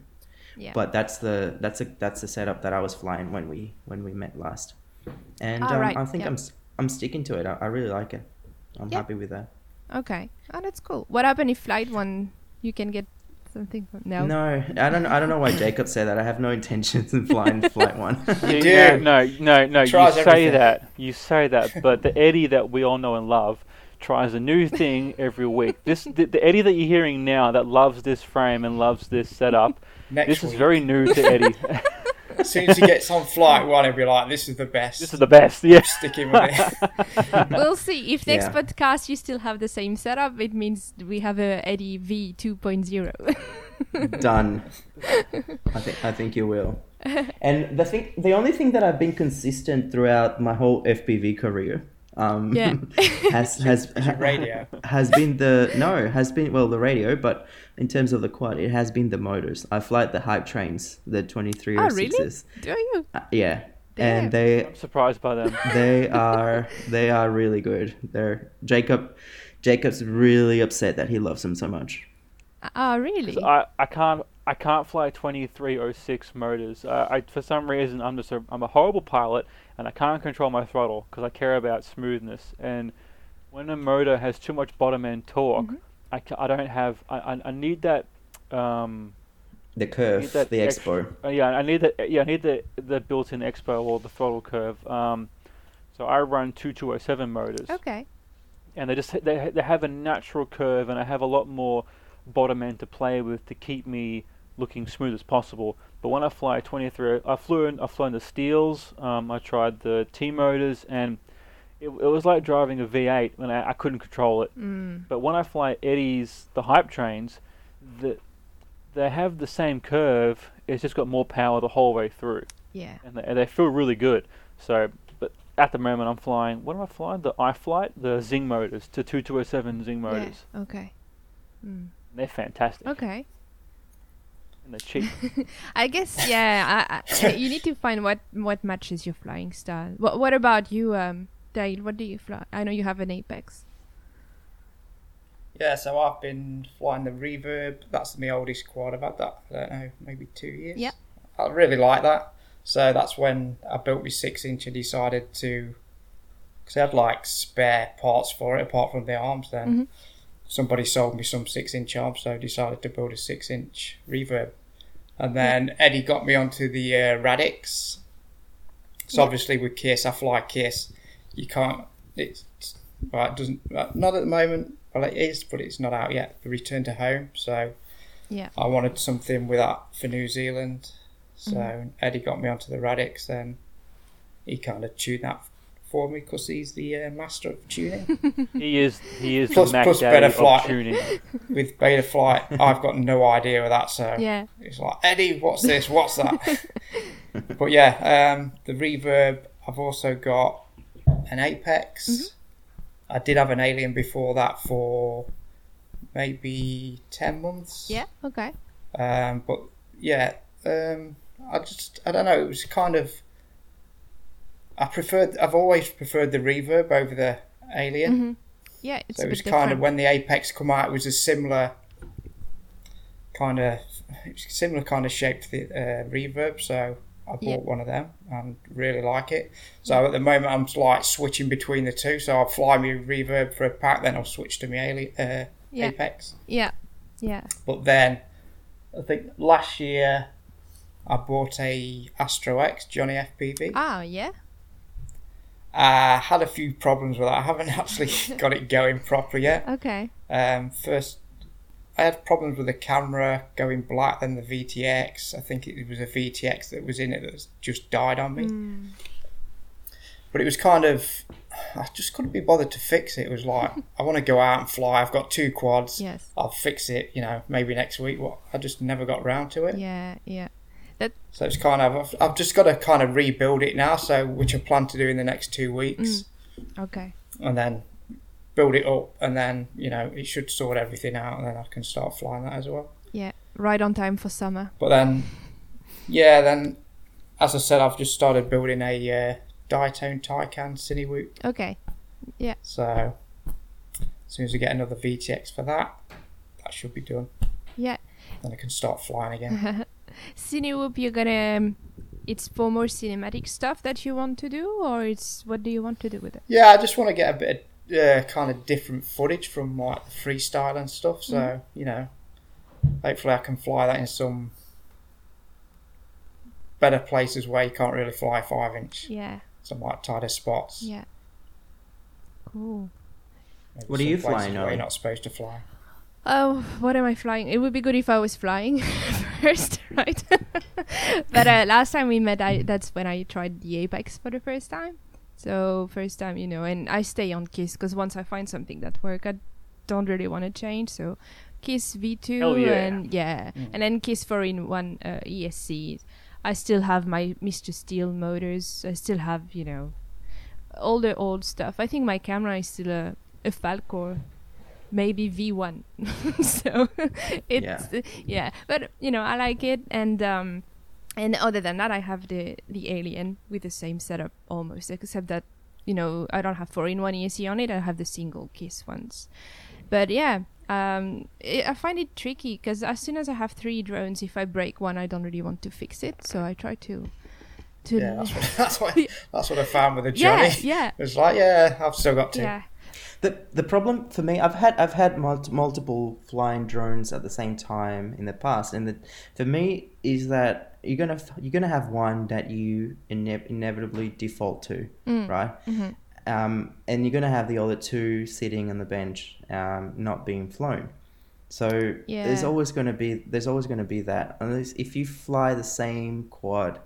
Yeah. But that's the that's a that's the setup that I was flying when we when we met last, and Ah, um, right, I think yeah. I'm I'm sticking to it. I, I really like it. I'm Yeah. happy with that. Okay. Oh, that's cool. What happened if flight one you can get something from no? No, I don't I don't know why Jacob said that. I have no intentions of flying flight one. You- do. No, no, no. You say everything. that. You say that, but the Eddie that we all know and love tries a new thing every week. This the, the Eddie that you're hearing now that loves this frame and loves this setup. Next this week, is very new to Eddie. as soon as he gets on flight one, he'll be like, "This is the best." this is the best. Yeah. sticking with it. we'll see. If next Yeah. podcast you still have the same setup, it means we have a Eddie V 2.0. Done. I think I think you will. And the thing, the only thing that I've been consistent throughout my whole FPV career, um, Yeah. has has radio. has been the no has been well the radio, but in terms of the quad, it has been the motors. I fly the hype trains, the twenty three Oh, or really? sixes. Do you? Uh, yeah, Damn. and they I'm surprised by them. they are they are really good. They're Jacob. Jacob's really upset that he loves them so much. Oh, really? I, I can't I can't fly 2306 motors. Uh, I for some reason I'm just a, I'm a horrible pilot and I can't control my throttle because I care about smoothness. And when a motor has too much bottom end torque, Mhm. I, I don't have I, I, I need that. Um, The curve, that the extra- expo. uh, yeah, I need that. Yeah, I need the the built-in expo or the throttle curve. Um, so I run 2207 motors okay. and they just they they have a natural curve, and I have a lot more bottom end to play with to keep me looking smooth as possible. But when I fly 23, I flew in, I've flown the Steels, um, I tried the T motors, and it, it was like driving a V8 when I, I couldn't control it. Mm. But when I fly Eddie's, the hype trains, the, they have the same curve. It's just got more power the whole way through, Yeah. and they, and they feel really good. So, but at the moment I'm flying. What am I flying? The iFlight, the XING motors, to 2207 XING motors. Yeah. Okay. Mm. They're fantastic, Okay. And they're. I guess yeah. I, I, you need to find what what matches your flying style. What What about you, um, Dale? What do you fly? I know you have an Apex. Yeah, so I've been flying the Reverb. That's my oldest quad. I've had that, I don't know, maybe two years. Yeah. I really like that. So that's when I built my six inch and decided to. Because I had like spare parts for it apart from the arms then. Mhm. Somebody sold me some six inch arms, so I decided to build a six inch Reverb. And then Eddie got me onto the uh, Radix. So Yeah. obviously with Kiss, I fly Kiss. You can't. It's well, it doesn't. Not at the moment. Well, it is, but it's not out yet. The Return to Home. So Yeah. I wanted something with that for New Zealand. So Mm-hmm. Eddie got me onto the Radix. Then he kind of tuned that for me because he's the uh, master of tuning. he is he is Plus- the Mac plus Daddy better flight. tuning. with Beta Flight, I've got no idea of that. So Yeah. it's like Eddie, what's this? What's that? but yeah, um, the reverb. I've also got an Apex. Mm-hmm. I did have an Alien before that for maybe ten months. Yeah. Okay. Um, but yeah, um, I just I don't know. It was kind of. I preferred. I've always preferred the reverb over the Alien. hmm Yeah. It's So it was kind different. of when the Apex come out, it was a similar kind of similar kind of shape to the uh, reverb. So I bought Yeah. one of them and really like it. So at the moment, I'm like switching between the two. So I'll fly me reverb for a pack, then I'll switch to my Ali- uh, Yeah. Apex. Yeah. Yeah. But then I think last year I bought a Astro X Johnny FPV. Ah. Yeah. I had a few problems with that. I haven't actually got it going proper yet. Okay. Um, first, I had problems with the camera going black. Then the VTX. I think it was a VTX that was in it that just died on me. Mm. but it was kind of I just couldn't be bothered to fix it. It was like I want to go out and fly. I've got two quads. Yes. I'll fix it. You know, maybe next week. What I just never got round to it. Yeah, yeah. So it's kind of I've, I've just got to kind of rebuild it now. So which I plan to do in the next two weeks, Okay. and then build it up, and then you know it should sort everything out, and then I can start flying that as well. Yeah. Right on time for summer. But then, yeah, then as I said, I've just started building a uh, Diatone Taycan Cinewhoop. Okay. Yeah. So as soon as we get another VTX for that, that should be done. Yeah. Then I can start flying again. Cinewhoop, you're gonna. Um, it's for more cinematic stuff that you want to do, or it's what do you want to do with it? yeah, I just want to get a bit of uh, kind of different footage from like the freestyle and stuff. So you know, hopefully I can fly that in some better places where you can't really fly five inch. Yeah. Some like tighter spots. Yeah. Cool. Maybe What are you flying, Where you're not supposed to fly. Oh, what am I flying? It would be good if I was flying first, right? but uh, last time we met, I that's when I tried the Apex for the first time. So first time, you know, and I stay on Kiss because once I find something that work, I don't really want to change. So Kiss V2 Hell yeah. and yeah, and then Kiss 4 in one uh, ESC. I still have my Mr. Steele motors. I still have, you know, all the old stuff. I think my camera is still a, a Falkor, maybe V1. so it's yeah. but you know I like it, and um, and other than that, I have the the Alien with the same setup almost, except that you know I don't have four in one ESC on it. I have the single Kiss ones, but yeah. Um, it, I find it tricky because as soon as I have three drones, if I break one, I don't really want to fix it. So I try to, to Yeah, that's what, that's what that's what I found with the Johnny. yeah, yeah, It's like, yeah, I've still got two. yeah, The the problem for me, I've had I've had mul- multiple flying drones at the same time in the past, and the, for me is that you're gonna you're gonna have one that you ine- inevitably default to, Mm. right? Mm-hmm. Um, and you're gonna have the other two sitting on the bench, um, not being flown. So yeah. there's always gonna be there's always gonna be that unless if you fly the same quad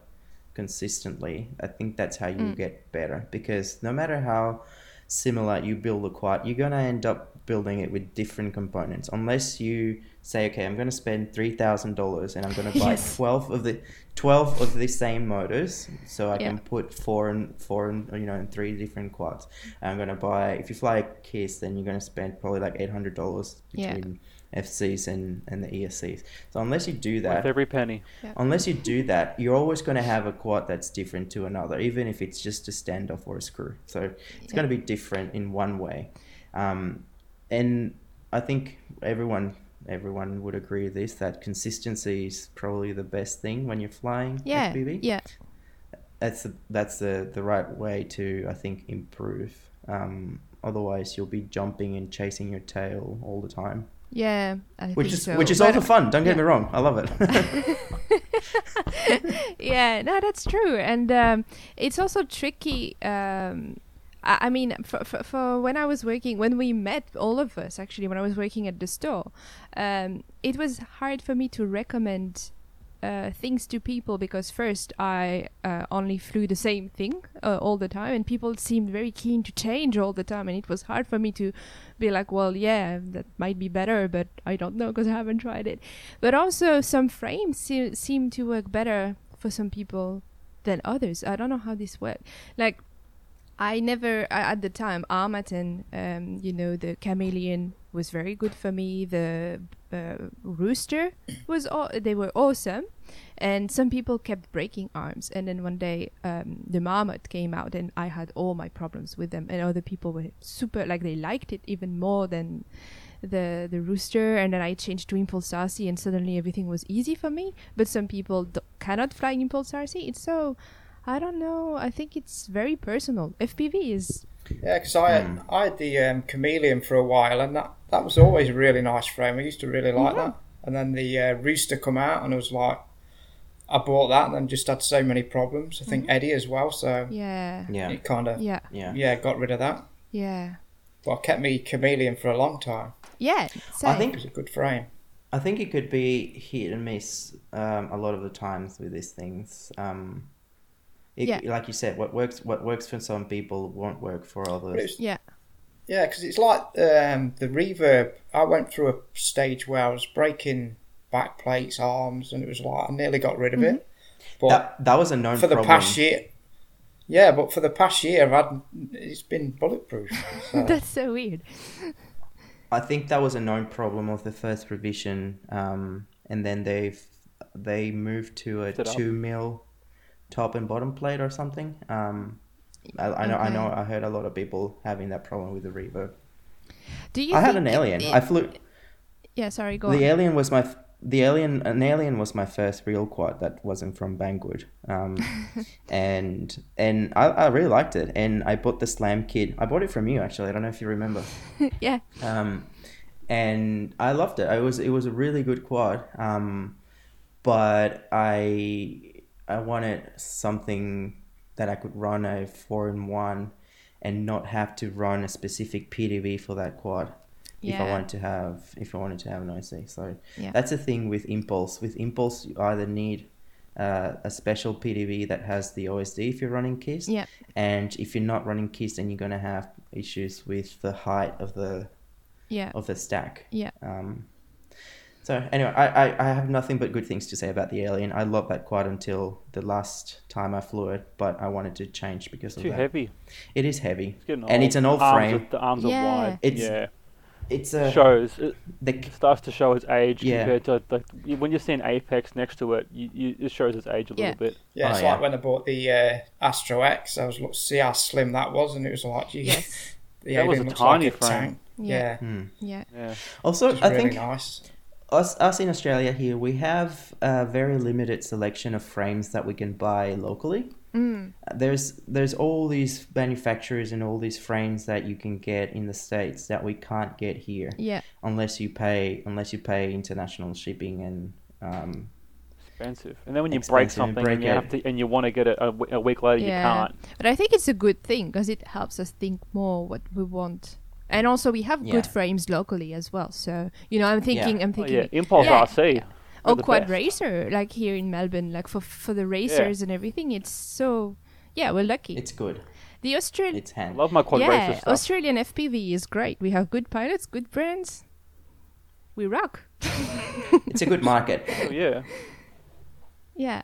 consistently, I think that's how you Mm. get better because no matter how similar you build a quad, you're gonna end up building it with different components unless you say, okay, I'm gonna spend three thousand dollars and I'm gonna buy Yes. twelve of the twelve of the same motors, so I Yeah. can put four and four and you know in three different quads. And I'm gonna buy if you fly a Kiss, then you're gonna spend probably like eight hundred dollars Yeah. Between FCs and and the ESCs. So unless you do that, Worth every penny. unless you do that, you're always going to have a quad that's different to another, even if it's just a standoff or a screw. So it's going to be different in one way. Um, and I think everyone everyone would agree with this that consistency is probably the best thing when you're flying yeah, FPV. yeah, That's the, that's the, the right way to I think improve. Um, otherwise, you'll be jumping and chasing your tail all the time, yeah. I which think is so. which is But- also fun. Don't get yeah. me wrong, I love it. yeah, no, that's true, and um, it's also tricky. Um, I, I mean, for, for, for when I was working, when we met, all of us actually, when I was working at the store, um, it was hard for me to recommend uh, things to people because first I uh, only flew the same thing uh, all the time, and people seemed very keen to change all the time, and it was hard for me to be like, well, yeah, that might be better, but I don't know because I haven't tried it. But also, some frames se- seem to work better for some people than others. I don't know how this works. Like, I never at the time Armattan, um, you know, the chameleon was very good for me. The uh, rooster was all they were awesome, and some people kept breaking arms. And then one day, um, the marmot came out, and I had all my problems with them. And other people were super like they liked it even more than the the rooster. And then I changed to impulse RC, and suddenly everything was easy for me. But some people cannot fly impulse RC. It's so I don't know. I think it's very personal. FPV is Yeah, because I had, I had the um, chameleon for a while, and that, that was always a really nice frame. I used to really like that. And then the uh, rooster come out, and I was like, I bought that, and then just had so many problems. I think Eddie as well, so yeah, yeah, it kind of yeah, yeah. yeah got rid of that. yeah, well, kept me chameleon for a long time. yeah. I think It was a good frame. I think it could be hit and miss um, a lot of the times with these things. Um, It, Yeah. Like you said, what works what works for some people won't work for others. Yeah. yeah, because it's like um, the reverb. I went through a stage where I was breaking back plates, arms, and it was like I nearly got rid of it. But That that was a known for the problem. past year, yeah, but for the past year, I've had it's been bulletproof. So. That's so weird. I think that was a known problem of the first revision, um, and then they've they moved to a Set up. two mil top and bottom plate or something. Um, I, I know, I know, I heard a lot of people having that problem with the reverb. Do you? I had an alien. it- I flew. yeah. Sorry. Go The on. alien was my the alien. An alien was my first real quad that wasn't from Banggood, um, and and I, I really liked it. And I bought the slam kit. I bought it from you actually. I don't know if you remember. yeah. um, and I loved it. I was it was a really good quad, um, but I I wanted something that I could run a four in one, and not have to run a specific PDB for that quad. Yeah. If I wanted to have if I wanted to have an OC, so Yeah. that's the thing with Impulse. With Impulse, you either need uh, a special PDB that has the OSD if you're running KISS, Yeah. and if you're not running KISS, then you're gonna have issues with the height of the Yeah. of the stack. Yeah. Um, so anyway, I, I, I have nothing but good things to say about the Alien. I loved that quad until the last time I flew it, but I wanted to change because of Too that. heavy. It is heavy, It's and old. it's an old arms frame. Are, the arms Yeah. are wide. It's- yeah. It's a shows. It the, starts to show its age Yeah. compared to like when you're seeing Apex next to it. You, you, it shows its age a Yeah. little bit. Yeah, Oh, it's yeah. like when I bought the uh, Astro X. I was look see how slim that was, and it was like, geez, Yes. the That was a tiny like a frame. tank. Yeah. Yeah, hmm. Yeah. Yeah. Also, it's I really think nice. Us us in Australia here we have a very limited selection of frames that we can buy locally. Mm. There's there's all these manufacturers and all these frames that you can get in the states that we can't get here Yeah. unless you pay unless you pay international shipping and um, Expensive. And then when you break Expensive, something break and you have to and you want to get it a week later, Yeah. you can't. But I think it's a good thing because it helps us think more what we want. And also, we have good frames locally as well. So you know, I'm thinking, I'm Oh, thinking, yeah. Impulse Yeah. RC. oh, they're quad best. racer, like here in Melbourne, like for for the racers and everything. It's so, yeah, we're lucky. it's good. the Australian, It's I hand. love my quad yeah, racer stuff. Australian FPV is great. We have good pilots, good brands. We rock. It's a good market. Oh, yeah. Yeah.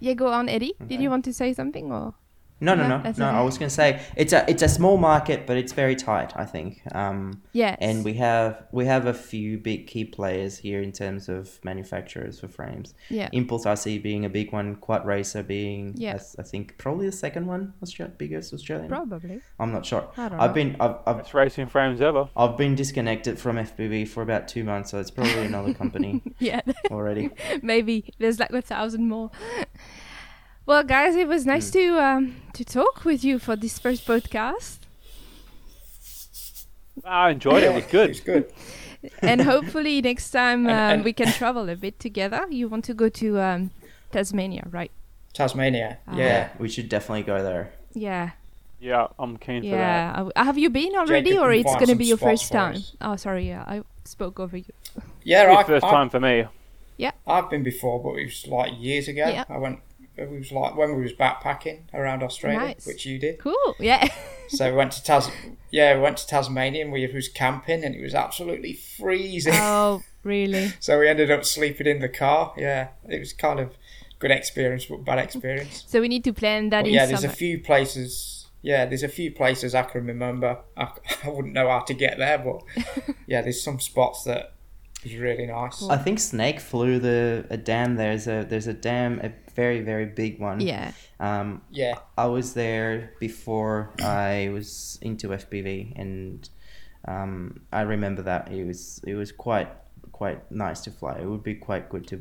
Yeah, go on, Eddie. Did you want to say something or? No, no, No, no, no. okay. I was gonna say it's a it's a small market, but it's very tight. I think. Um, Yes. and we have we have a few big key players here in terms of manufacturers for frames. Yeah. Impulse RC being a big one, Quad Racer being Yeah. I, I think probably the second one, Australia, biggest Australian. Probably. I'm not sure. I don't I've know. been I've, I've Best racing frames ever. I've been disconnected from FPV for about two months, so it's probably another company Yeah. already. Maybe there's like a thousand more. Well, guys, it was nice to um, to talk with you for this first podcast, I enjoyed it. It was good. It's good. and hopefully next time um, And- and- we can travel a bit together. You want to go to um, Tasmania, right? Tasmania. Ah. Yeah. We should definitely go there. Yeah, Yeah, I'm keen for that. yeah. Uh, Have you been already, Jacob or it's gonna be your first time? us. Oh, sorry. Yeah, I spoke over you. Yeah, Be I, first I, time for me. Yeah. I've been before, but it was like years ago. Yeah. I went. Uh, it was like when we was backpacking around Australia, Nice. which you did. Cool. Yeah. So we went to Tas. Yeah, we went to Tasmania and we was camping, and it was absolutely freezing. oh, really? so we ended up sleeping in the car. Yeah, it was kind of good experience, but bad experience. So we need to plan that But in yeah, there's summer. a few places. Yeah, there's a few places I can remember. I, I wouldn't know how to get there, but yeah, there's some spots that is really nice. I think Snake flew the a dam. There's a there's a dam, a very very big one. yeah. Um, Yeah, I was there before I was into FPV, and um, I remember that it was it was quite quite nice to fly. It would be quite good to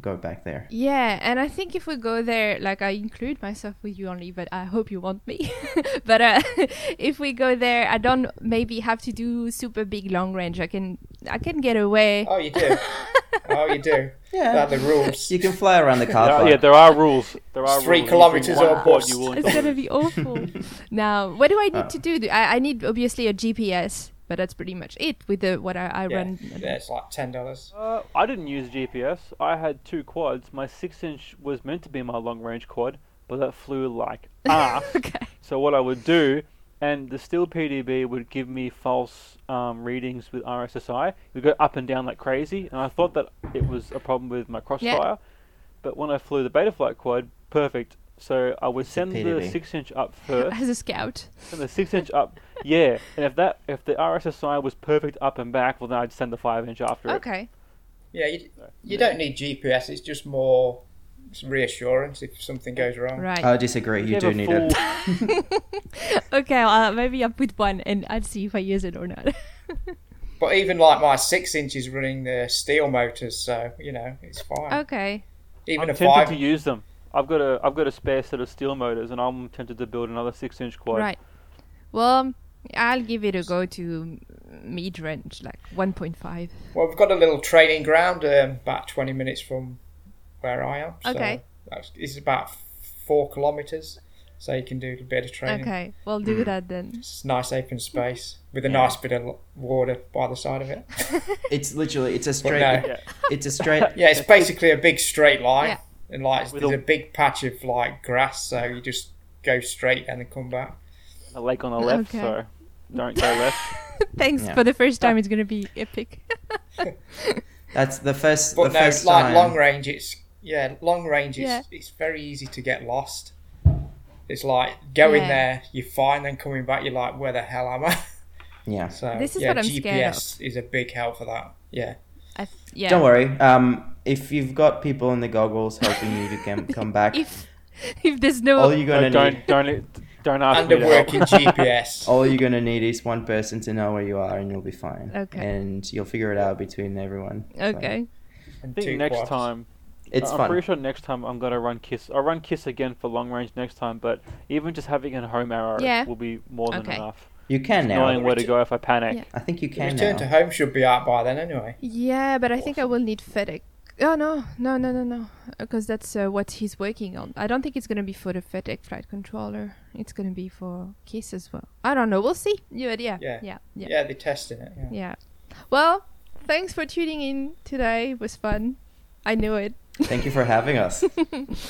go back there. Yeah, and I think if we go there, like I include myself with you only, but I hope you want me. but uh, if we go there, I don't maybe have to do super big long range. I can I can get away. Oh, you do. oh, you do. Yeah. That are the rules. You can fly around the car Yeah, park. yeah, there are rules. There are Three rules. kilometres You or one quad, bust. you will It's gonna be awful. now, what do I need to do? I, I need obviously a GPS, but that's pretty much it with the what I, I Yeah, run. yeah, it's like ten dollars. Uh, I didn't use GPS. I had two quads. My six inch was meant to be my long range quad. but that flew like ah. okay. So what I would do, and the Steel PDB would give me false um, readings with RSSI. It would go up and down like crazy, and I thought that it was a problem with my crossfire. Yeah. But when I flew the Betaflight quad, perfect. So I would send the six inch up first, As a scout. send the six inch up, yeah. And if that if the RSSI was perfect up and back, well then I'd send the five inch after it. Okay. Yeah, you, you don't need GPS. It's just more reassurance if something goes wrong. Right. I disagree. If You do need full- it. okay, well, maybe I'll put one and I'll see if I use it or not. But even like my six inch is running the steel motors, so you know it's fine. okay. Even I'm a tempted five. to use them. I've got a I've got a spare set of steel motors, and I'm tempted to build another six inch quad. Right. Well, I'll give it a go to mid range, like 1.5. Well, we've got a little training ground um, about twenty minutes from where I am. So Okay. That's, it's about four kilometres, so you can do a bit of training. Okay, we'll do that then. It's nice open space with a Yeah. nice bit of water by the side of it. It's literally it's a straight. no. Yeah. It's a straight. Yeah, it's basically a big straight line, Yeah. And like With there's a- a big patch of like grass, so you just go straight and then come back. A lake on the left, Okay. so don't go left. Thanks Yeah. for the first time. It's gonna be epic. That's the first. But the no, first like time. long range, it's yeah, long range. It's Yeah. it's very easy to get lost. It's like going Yeah. there, you're fine, then coming back, you're like, where the hell am I? Yeah. So This is yeah, what I'm scared GPS is a big help for that. Yeah, I f- yeah. Don't worry. Um, if you've got people in the goggles helping you to come come back, If if there's no all you're gonna don't, need, don't don't don't ask and me a to help. working GPS. all you're gonna need is one person to know where you are, and you'll be fine. Okay. And you'll figure it out between everyone. Okay. and I think next quads. time. it's I'm fun. pretty sure next time I'm gonna run Kiss. I'll run Kiss again for long range next time, but even just having a home arrow Yeah. will be more than Okay. enough. You can now. Knowing where to go if I panic. Yeah. I think you The can return now. to home should be out by then anyway. Yeah, but I think I will need FETtec. Oh no, no, no, no, no, because that's uh, what he's working on. I don't think it's gonna be for the FETtec flight controller. It's gonna be for Kiss as well. I don't know. We'll see. Yeah, yeah, Yeah. yeah, yeah. Yeah, they're testing it. Yeah. yeah. Well, thanks for tuning in today. It was fun. I knew it. Thank you for having us.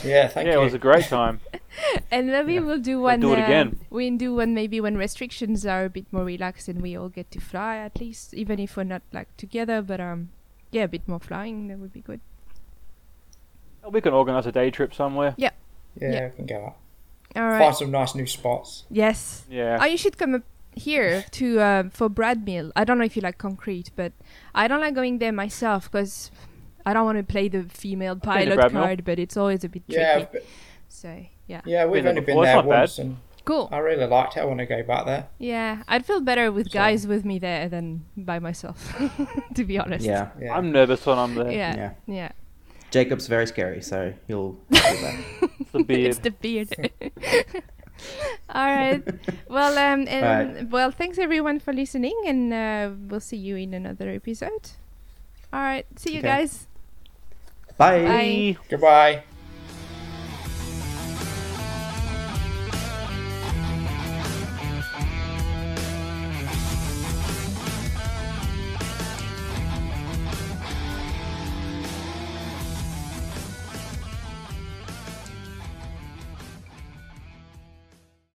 Yeah, thank you. yeah, you. it was a great time. And maybe Yeah. we'll do We'll one. do it uh, again. We do one maybe when restrictions are a bit more relaxed and we all get to fly at least, even if we're not like together. But um, yeah, a bit more flying that would be good. We can organise a day trip somewhere. yeah, Yeah. we can go out. All right. Find some nice new spots. Yes. Yeah. Oh, you should come up here to um, for Brad Mill. I don't know if you like concrete, but I don't like going there myself because I don't want to play the female pilot Brad Mill. card, but it's always a bit Yeah, tricky. but- So yeah, yeah, we've there only been there not bad. once, and cool. I really liked it. I want to go back there. Yeah, I'd feel better with So- guys with me there than by myself, to be honest. yeah. Yeah. I'm nervous when I'm there. Yeah. Yeah. Yeah. Jacob's very scary, so he'll. do that. It's the beard. it's the beard. All right. Well, um, and well, thanks everyone for listening, and uh, we'll see you in another episode. All right. See you Okay. guys. Bye. Bye. Goodbye.